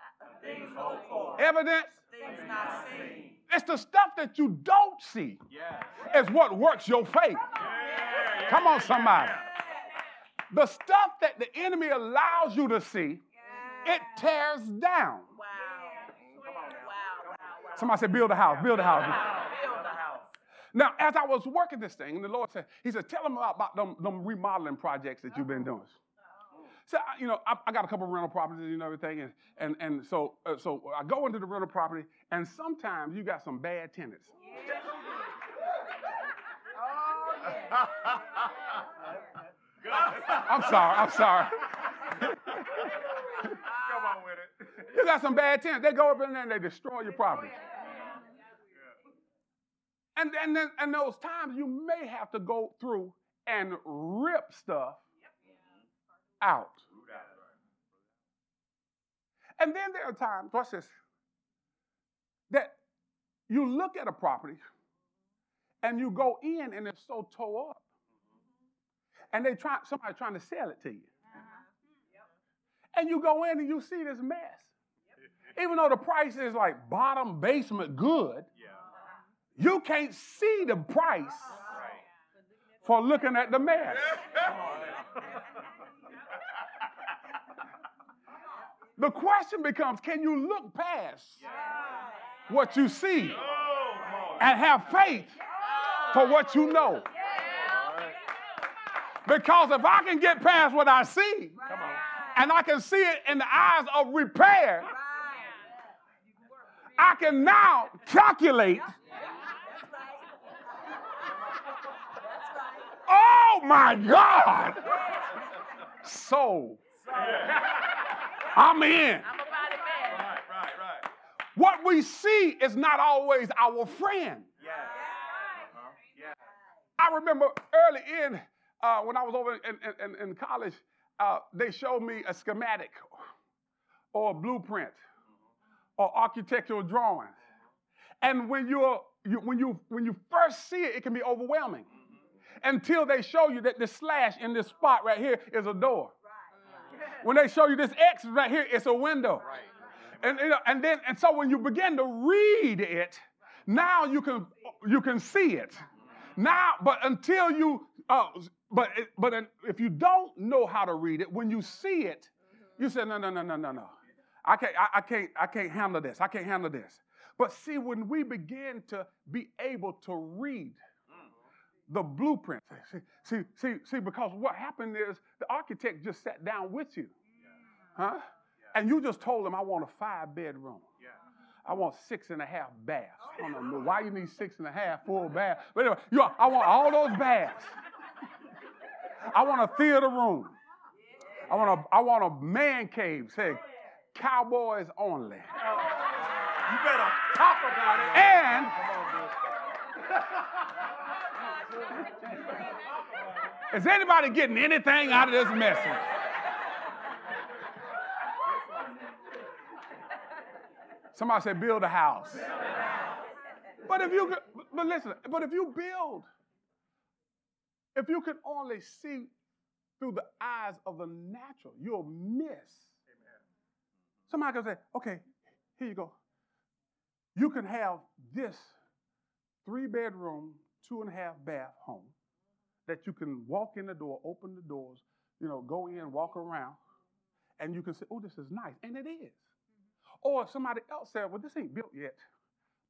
Things hoped for. Evidence. Things not seen. It's the stuff that you don't see Yeah. is what works your faith. Yeah. Come on, somebody. The stuff that the enemy allows you to see, it tears down. Wow. Wow, wow, wow. Somebody said, build a house, build a house. Build a house. Now, as I was working this thing, and the Lord said, He said, tell them about, about them, them remodeling projects that you've been doing. So, I- you know, I, I got a couple rental properties and everything, and and, and so uh, so I go into the rental property, and sometimes you got some bad tenants. Oh, I'm sorry, I'm sorry. Come on with it. You got some bad tenants. They go up in there and they destroy your property. And, and then and those times you may have to go through and rip stuff out. And then there are times, watch this, that you look at a property and you go in and it's so tore up. And they try somebody trying to sell it to you. And you go in and you see this mess. Even though the price is like bottom basement good, Yeah. you can't see the price Right. for looking at the mess. The question becomes can you look past what you see Oh, and have faith for what you know? Because if I can get past what I see Come on. and I can see it in the eyes of repair, I can now calculate. Oh my God! So I'm in. I'm about it, man. Right, right, right. What we see is not always our friend. Yeah. Uh-huh. Yeah. I remember early in, uh, when I was over in, in, in college, uh, they showed me a schematic or a blueprint or architectural drawing. And when, you're, you, when, you, when you first see it, it can be overwhelming until they show you that this slash in this spot right here is a door. When they show you this X right here, it's a window. And, you know, and then and so when you begin to read it, now you can you can see it. Now, but until you uh, but it, but if you don't know how to read it, when you see it, mm-hmm. you say no no no no no no. I can't I, I can't I can't handle this. I can't handle this. But see, when we begin to be able to read mm-hmm. the blueprint. See, see, see, see, because what happened is the architect just sat down with you. Huh? And you just told him, I want a five bedroom. Yeah. I want six and a half baths. I don't know why you need six and a half full baths. But anyway, you, I want all those baths. I want a theater room. I want a, I want a man cave. Say, cowboys only. You better talk about it. And is anybody getting anything out of this message? Somebody said, build a house. But if you but listen, but if you build, if you can only see through the eyes of the natural, you'll miss. Mm-hmm. Somebody can say, okay, here you go. You can have this three bedroom, two and a half bath home that you can walk in the door, open the doors, you know, go in, walk around, and you can say, oh, this is nice. And it is. Mm-hmm. Or somebody else said, well, this ain't built yet,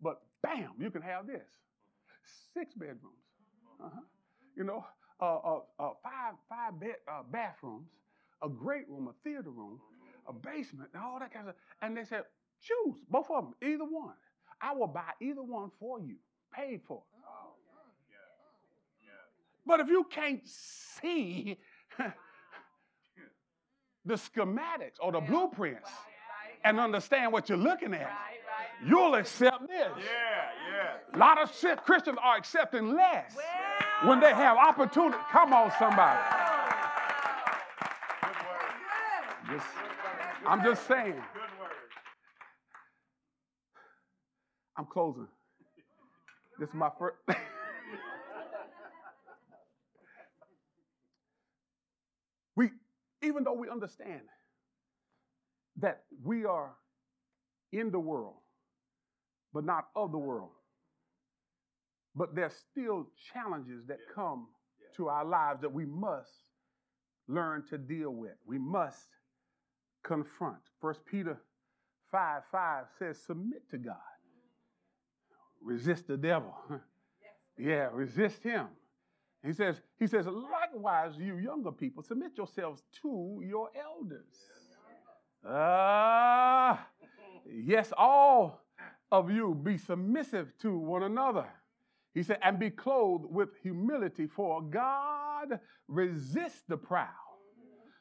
but bam, you can have this. Mm-hmm. Six bedrooms. Uh-huh. You know, uh, uh, uh, five, five bed, uh, bathrooms, a great room, a theater room, a basement, and all that kind of stuff. And they said, choose both of them, either one. I will buy either one for you, paid for. But if you can't see the schematics or the blueprints and understand what you're looking at, you'll accept this. Yeah, yeah. A lot of Christians are accepting less when they have opportunity. Come on, somebody. Just- I'm just saying. I'm closing. This is my first. we, even though we understand that we are in the world, but not of the world. But there's still challenges that come to our lives that we must learn to deal with. We must confront. First Peter 5 5 says, Submit to God. Resist the devil. yeah, resist him. He says, he says, likewise, you younger people, submit yourselves to your elders. Ah, uh, yes, all of you be submissive to one another. He said, and be clothed with humility, for God resists the proud.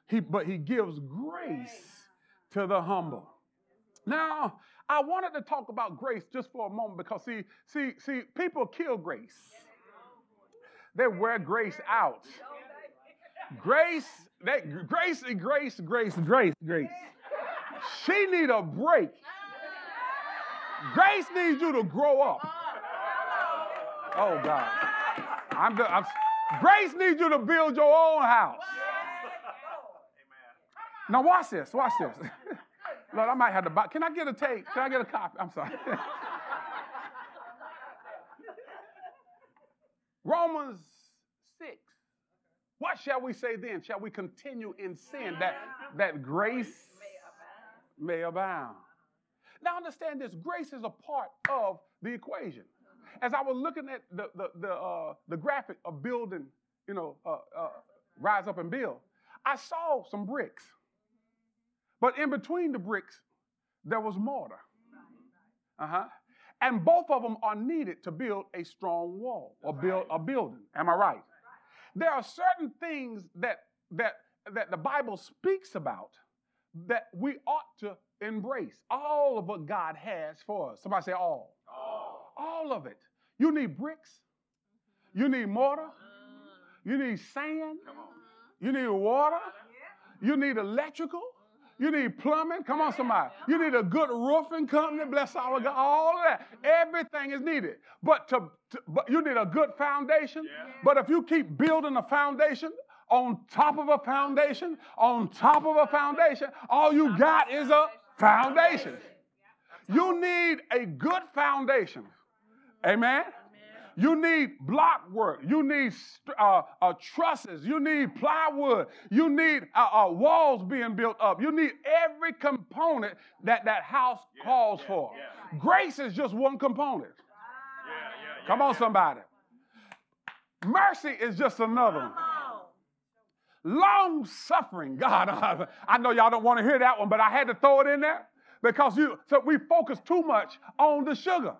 He, but he gives grace to the humble. Now, I wanted to talk about grace just for a moment because see, see, see, people kill grace. They wear grace out. Grace, that grace, grace, grace, grace, grace. She need a break. Grace needs you to grow up. Oh God, I'm, the, I'm Grace needs you to build your own house. Now watch this. Watch this. Lord, I might have to buy. Can I get a tape? Can I get a copy? I'm sorry. Romans 6. What shall we say then? Shall we continue in sin that, that grace may abound? Now understand this grace is a part of the equation. As I was looking at the, the, the, uh, the graphic of building, you know, uh, uh, rise up and build, I saw some bricks. But in between the bricks, there was mortar. Uh-huh. And both of them are needed to build a strong wall or build a building. Am I right? There are certain things that that that the Bible speaks about that we ought to embrace. All of what God has for us. Somebody say all. All, all of it. You need bricks. You need mortar. You need sand. You need water. You need electrical. You need plumbing. Come on, somebody. You need a good roofing company. Bless our God. All of that. Everything is needed. But to, to but you need a good foundation. Yeah. But if you keep building a foundation on top of a foundation, on top of a foundation, all you got is a foundation. You need a good foundation. Amen. You need block work. You need uh, uh, trusses. You need plywood. You need uh, uh, walls being built up. You need every component that that house yeah, calls yeah, for. Yeah. Grace is just one component. Come on, somebody. Mercy is just another one. Long suffering, God. I know y'all don't want to hear that one, but I had to throw it in there because you. So we focus too much on the sugar.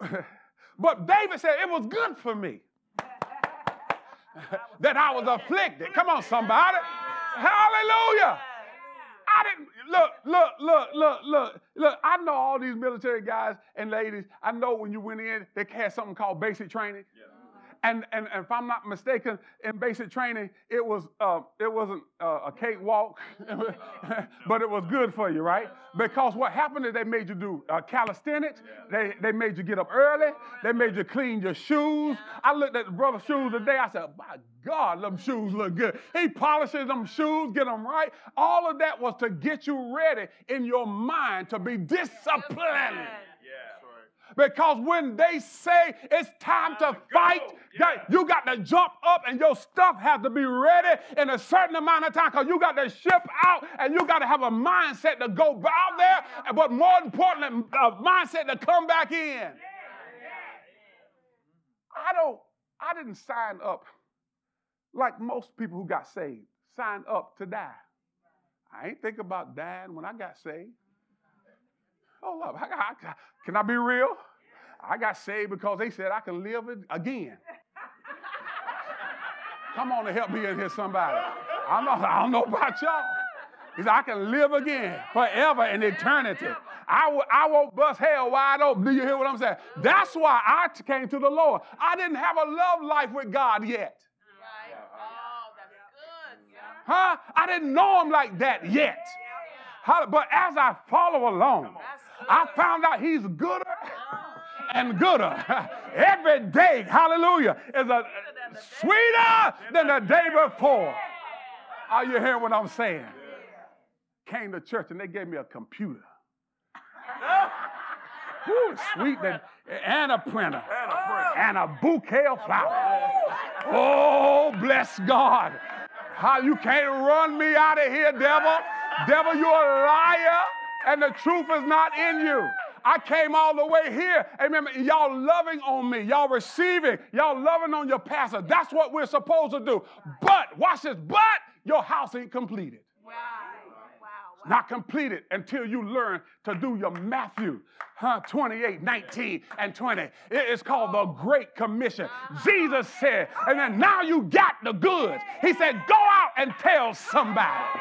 but David said, It was good for me that I was afflicted. Come on, somebody. Hallelujah. I didn't look, look, look, look, look, look. I know all these military guys and ladies. I know when you went in, they had something called basic training. Yeah. And, and, and, if I'm not mistaken, in basic training, it was uh, it wasn't uh, a cakewalk, but it was good for you, right? Because what happened is they made you do uh, calisthenics. They, they made you get up early. They made you clean your shoes. I looked at the brother's shoes today. I said, my God, them shoes look good. He polishes them shoes, get them right. All of that was to get you ready in your mind to be disciplined. Because when they say it's time to fight, you got to jump up and your stuff has to be ready in a certain amount of time because you got to ship out and you got to have a mindset to go out there, but more importantly, a mindset to come back in. I don't, I didn't sign up like most people who got saved, sign up to die. I ain't think about dying when I got saved. Oh, Hold up. can I be real? I got saved because they said I can live it again. Come on to help me in here, somebody. I don't know, I don't know about y'all. He said, I can live again forever in eternity. I w- I won't bust hell wide open. Do you hear what I'm saying? That's why I came to the Lord. I didn't have a love life with God yet. Huh? I didn't know him like that yet. But as I follow along, I found out he's gooder and gooder. Every day, hallelujah, is a sweeter than the day before. Are you hearing what I'm saying? came to church and they gave me a computer. Woo, sweet and a printer And a printer. and a bouquet of flowers. Oh, bless God. How you can't run me out of here, devil. Devil, you're a liar, and the truth is not in you. I came all the way here. Amen. Y'all loving on me. Y'all receiving. Y'all loving on your pastor. That's what we're supposed to do. But, watch this, but your house ain't completed. Wow. Not completed until you learn to do your Matthew huh, 28, 19, and 20. It is called the Great Commission. Jesus said, and then now you got the goods. He said, go out and tell somebody.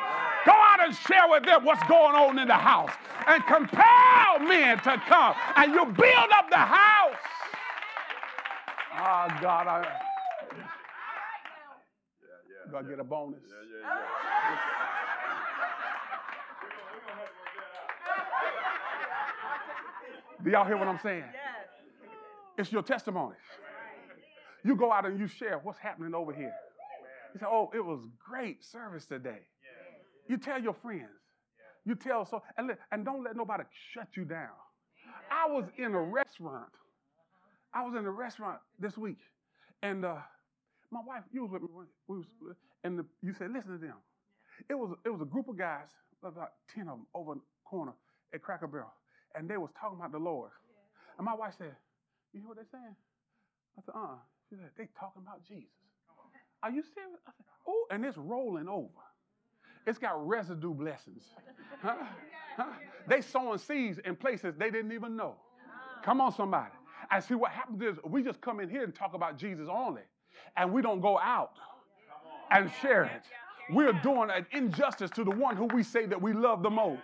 Go out and share with them what's going on in the house and compel men to come and you build up the house. Oh, God, I Yeah, yeah. gotta get a bonus. Yeah, yeah, yeah. Do y'all hear what I'm saying? It's your testimony. You go out and you share what's happening over here. You say, "Oh, it was great service today." You tell your friends. You tell so, and, let- and don't let nobody shut you down. I was in a restaurant. I was in a restaurant this week, and uh, my wife, you was with me. We was, and the, you said, "Listen to them." It was it was a group of guys, about ten of them, over in the corner at Cracker Barrel, and they was talking about the Lord. And my wife said, "You hear what they're saying?" I said, "Uh." She said, "They talking about Jesus." Are you serious? I said, "Oh," and it's rolling over. It's got residue blessings. Huh? Huh? They sowing seeds in places they didn't even know. Come on, somebody. I see what happens is we just come in here and talk about Jesus only, and we don't go out and share it. We're doing an injustice to the one who we say that we love the most.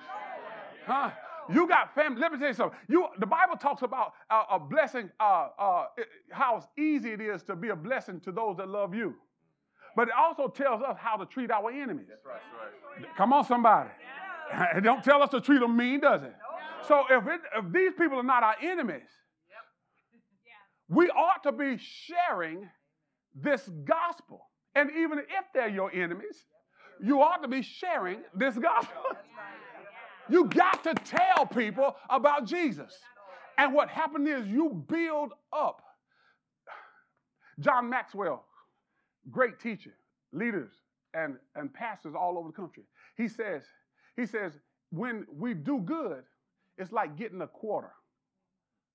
Huh? You got family. Let me tell you something. You, the Bible talks about uh, a blessing, uh, uh, how easy it is to be a blessing to those that love you. But it also tells us how to treat our enemies. That's right, that's right. Come on, somebody. It don't tell us to treat them mean, does it? So if, it, if these people are not our enemies, we ought to be sharing this gospel. And even if they're your enemies, you ought to be sharing this gospel. You got to tell people about Jesus. And what happened is you build up. John Maxwell, great teacher, leaders, and, and pastors all over the country. He says, he says, when we do good, it's like getting a quarter.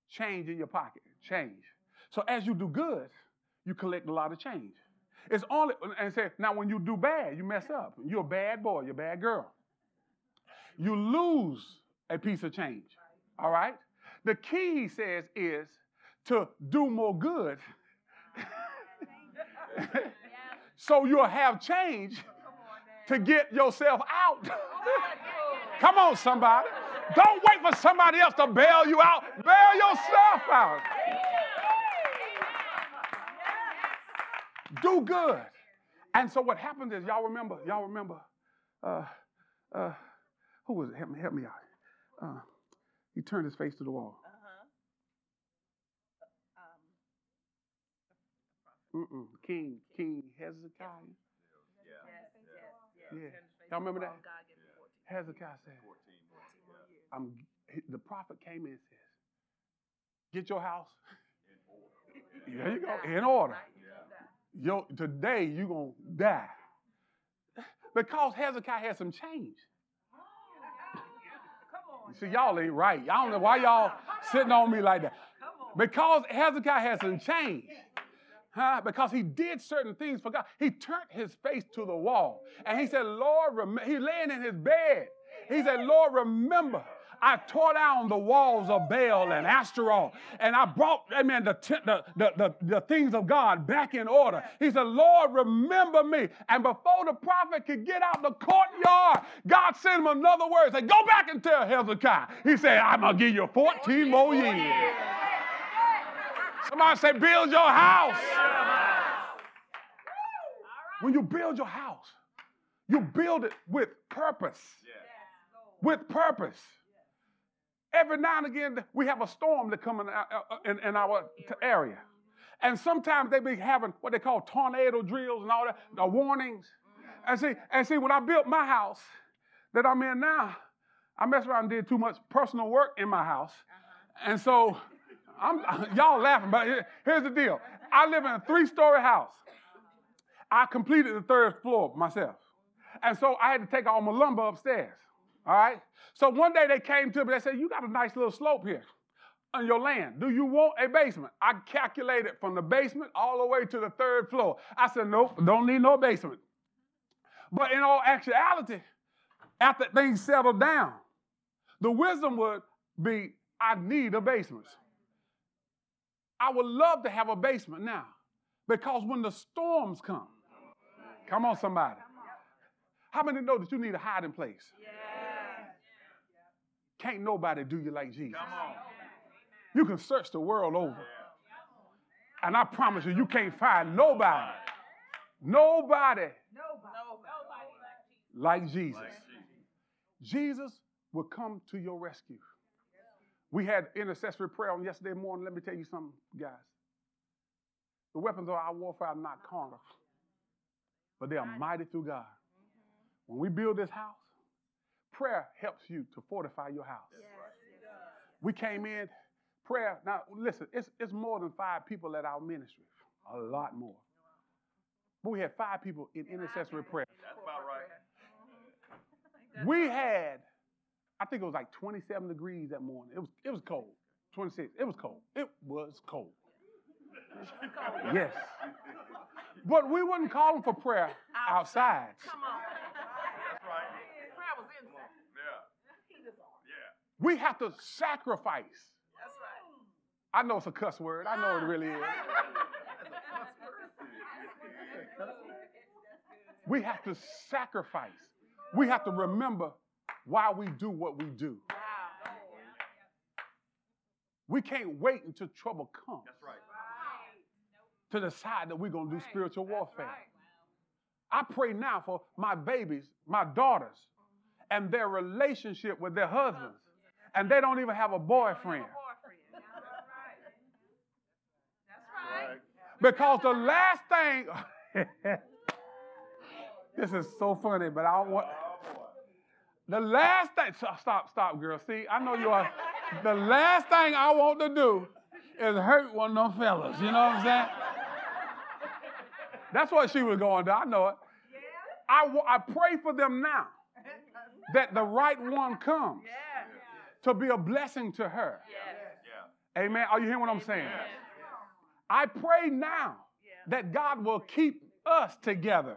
Change in your pocket. Change. So as you do good, you collect a lot of change. It's only and say, now when you do bad, you mess up. You're a bad boy, you're a bad girl. You lose a piece of change. All right? The key, he says, is to do more good. so you'll have change to get yourself out. Come on, somebody. Don't wait for somebody else to bail you out. Bail yourself out. Do good. And so what happens is, y'all remember, y'all remember, uh, uh, who was it? Help me, help me out. Uh, he turned his face to the wall. Mm-mm. King, King Hezekiah. Yeah. Y'all remember that? Hezekiah said, I'm, the prophet came in and says, get your house. There you go, in order. Yo, today you're going to die. Because Hezekiah had some change. See, y'all ain't right. I don't know why y'all sitting on me like that. Because Hezekiah had some change. Huh? Because he did certain things for God. He turned his face to the wall. And he said, Lord, rem-, he laying in his bed. He said, Lord, remember. I tore down the walls of Baal and Ashtaroth, and I brought, amen, the, the, the, the, the things of God back in order. He said, Lord, remember me. And before the prophet could get out the courtyard, God sent him another word. Say, go back and tell Hezekiah. He said, I'm going to give you 14 more years. Somebody say, build your house. When you build your house, you build it with purpose. With purpose. Every now and again, we have a storm that come in, our- uh, in, in our area. And sometimes they be having what they call tornado drills and all that, the mm-hmm. warnings. Mm-hmm. And see, and see, when I built my house, that I'm in now, I messed around and did too much personal work in my house. Uh-huh. And so I'm y'all laughing, but here's the deal. I live in a three-story house. I completed the third floor myself. And so I had to take all my lumber upstairs. All right. So one day they came to me, they said, You got a nice little slope here on your land. Do you want a basement? I calculated from the basement all the way to the third floor. I said, Nope, don't need no basement. But in all actuality, after things settled down, the wisdom would be I need a basement. I would love to have a basement now because when the storms come, come on, somebody. How many know that you need a hiding place? Can't nobody do you like Jesus. Come on. You can search the world over. And I promise you, you can't find nobody, nobody like Jesus. Like Jesus. Jesus will come to your rescue. We had intercessory prayer on yesterday morning. Let me tell you something, guys. The weapons of our warfare are not carnal, but they are mighty through God. When we build this house, prayer helps you to fortify your house. We came in, prayer. Now, listen, it's, it's more than five people at our ministry, a lot more. But we had five people in intercessory prayer. That's about right. We had, I think it was like 27 degrees that morning. It was, it was cold. 26. It was cold. It was cold. Yes. But we wouldn't call them for prayer outside. Come on. That's right. Prayer was inside. Yeah. Yeah. We have to sacrifice. That's right. I know it's a cuss word. I know it really is. We have to sacrifice. We have to remember why we do what we do. Wow. We can't wait until trouble comes That's right. to decide that we're going to do spiritual warfare. I pray now for my babies, my daughters, and their relationship with their husbands. And they don't even have a boyfriend. Boyfriend. That's Right. Because the last thing, this is so funny, but I don't want, boy. The last thing, stop, stop, stop, girl. See, I know you are. The last thing I want to do is hurt one of them fellas. You know what I'm saying? That's what she was going to. I know it. I, I pray for them now that the right one comes to be a blessing to her. Yeah. Amen. Are you hearing what I'm saying? I pray now that God will keep us together.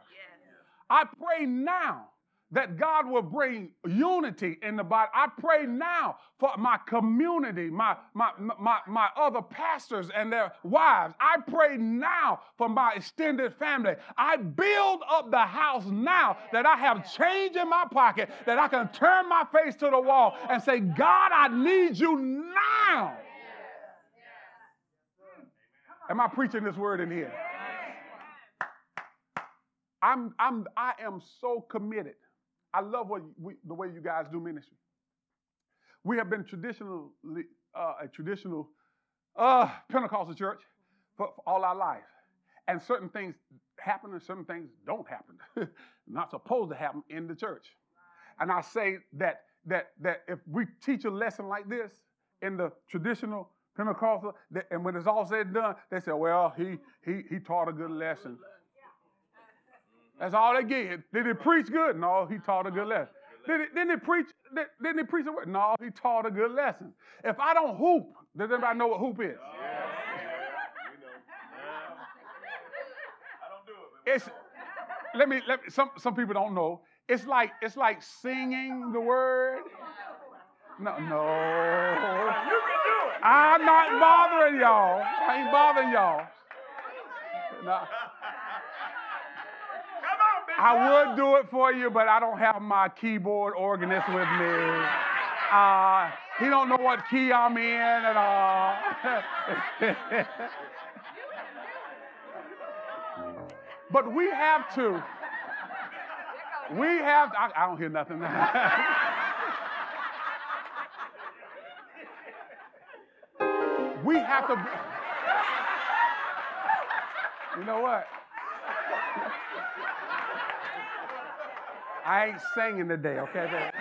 I pray now that God will bring unity in the body. I pray now for my community, my, my, my, my other pastors and their wives. I pray now for my extended family. I build up the house now that I have change in my pocket, that I can turn my face to the wall and say, God, I need you now. Am I preaching this word in here? I'm, I'm, I am so committed. I love what we, the way you guys do ministry. We have been traditionally uh, a traditional uh, Pentecostal church for, for all our life, and certain things happen and certain things don't happen. Not supposed to happen in the church. And I say that that that if we teach a lesson like this in the traditional Pentecostal, that, and when it's all said and done, they say, "Well, he he he taught a good lesson." That's all they get. Did he preach good? No, he taught a good lesson. Did he, didn't he preach? Did, didn't he preach a word? No, he taught a good lesson. If I don't hoop, does anybody know what hoop is? Yeah. I don't do it. but It's let me let me, some some people don't know. It's like it's like singing the word. No, no. You can do it. I'm not bothering y'all. I ain't bothering y'all. No, Come on, big I would do it for you, but I don't have my keyboard organist with me. Uh, he don't know what key I'm in at all. but we have to. We have. I, I don't hear nothing. we have to. You know what? I ain't singing today, okay?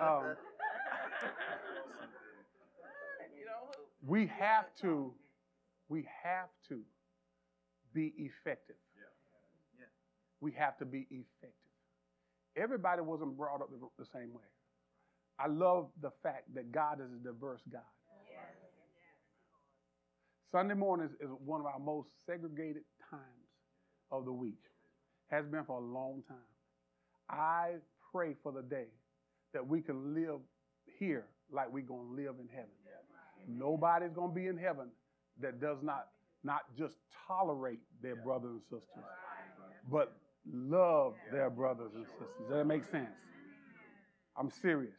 Um, we have to, we have to be effective. We have to be effective. Everybody wasn't brought up the same way. I love the fact that God is a diverse God. Sunday mornings is one of our most segregated times of the week. Has been for a long time. I pray for the day that we can live here like we're going to live in heaven. Nobody's going to be in heaven that does not not just tolerate their brothers and sisters, but love their brothers and sisters. Does that make sense? I'm serious.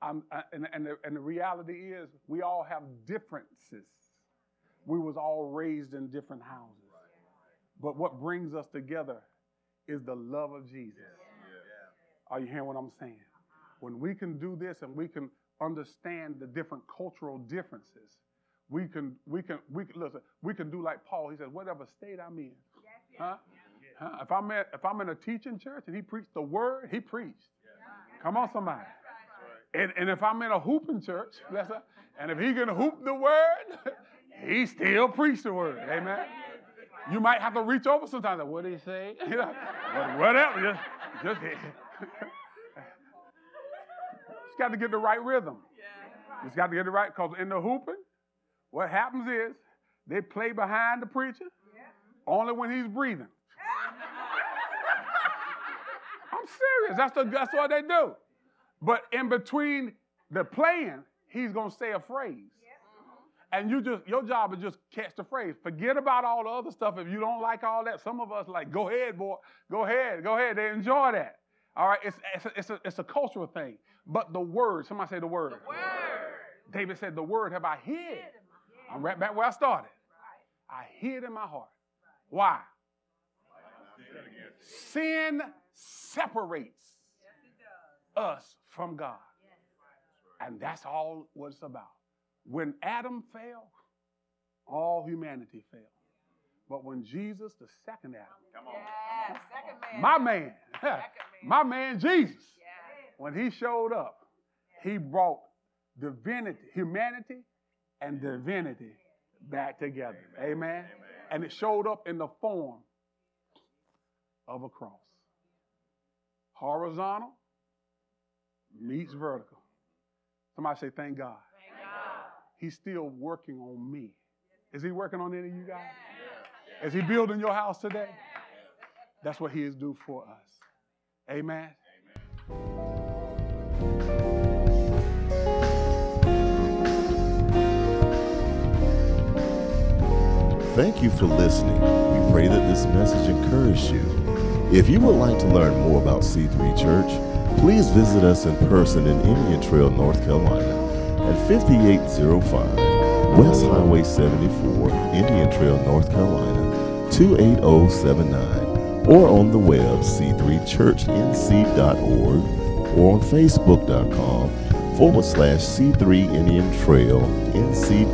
I'm, I, and, and, the, and the reality is, we all have differences. We was all raised in different houses. But what brings us together is the love of Jesus. Are you hearing what I'm saying? When we can do this and we can understand the different cultural differences, we can we can we can listen. We can do like Paul. He said, "Whatever state I'm in, huh? huh? If I'm at, if I'm in a teaching church and he preached the word, he preached. Come on, somebody. And, and if I'm in a hooping church, that's a, and if he can hoop the word, he still preached the word. Amen. You might have to reach over sometimes. Like, what did he say? Whatever. Just, just Just got to get the right rhythm. Just got to get it right. Because in the hooping, what happens is they play behind the preacher only when he's breathing. I'm serious. That's, the, that's what they do. But in between the playing, he's going to say a phrase. And you just your job is just catch the phrase. Forget about all the other stuff. If you don't like all that, some of us like, go ahead, boy, go ahead, go ahead. They enjoy that. All right, it's it's a, it's a, it's a cultural thing. But the word, somebody say the word. The word. David said, "The word have I hid." I'm right back where I started. I hid in my heart. Why? Sin separates us from God. And that's all what it's about. When Adam fell, all humanity fell. But when Jesus, the second Adam, Come on. Yeah, second man. my man, Second man. my man Jesus, Yeah. when he showed up, he brought divinity, humanity and divinity back together. Amen. And it showed up in the form of a cross. Horizontal meets vertical. Somebody say, thank God. He's still working on me. Is he working on any of you guys? Is he building your house today? That's what he is due for us. Amen. Amen. Thank you for listening. We pray that this message encouraged you. If you would like to learn more about C3 Church, please visit us in person in Indian Trail, North Carolina at 5805 West Highway 74, Indian Trail, North Carolina 28079 or on the web c3churchnc.org or on facebook.com forward slash C3 Indian Trail NC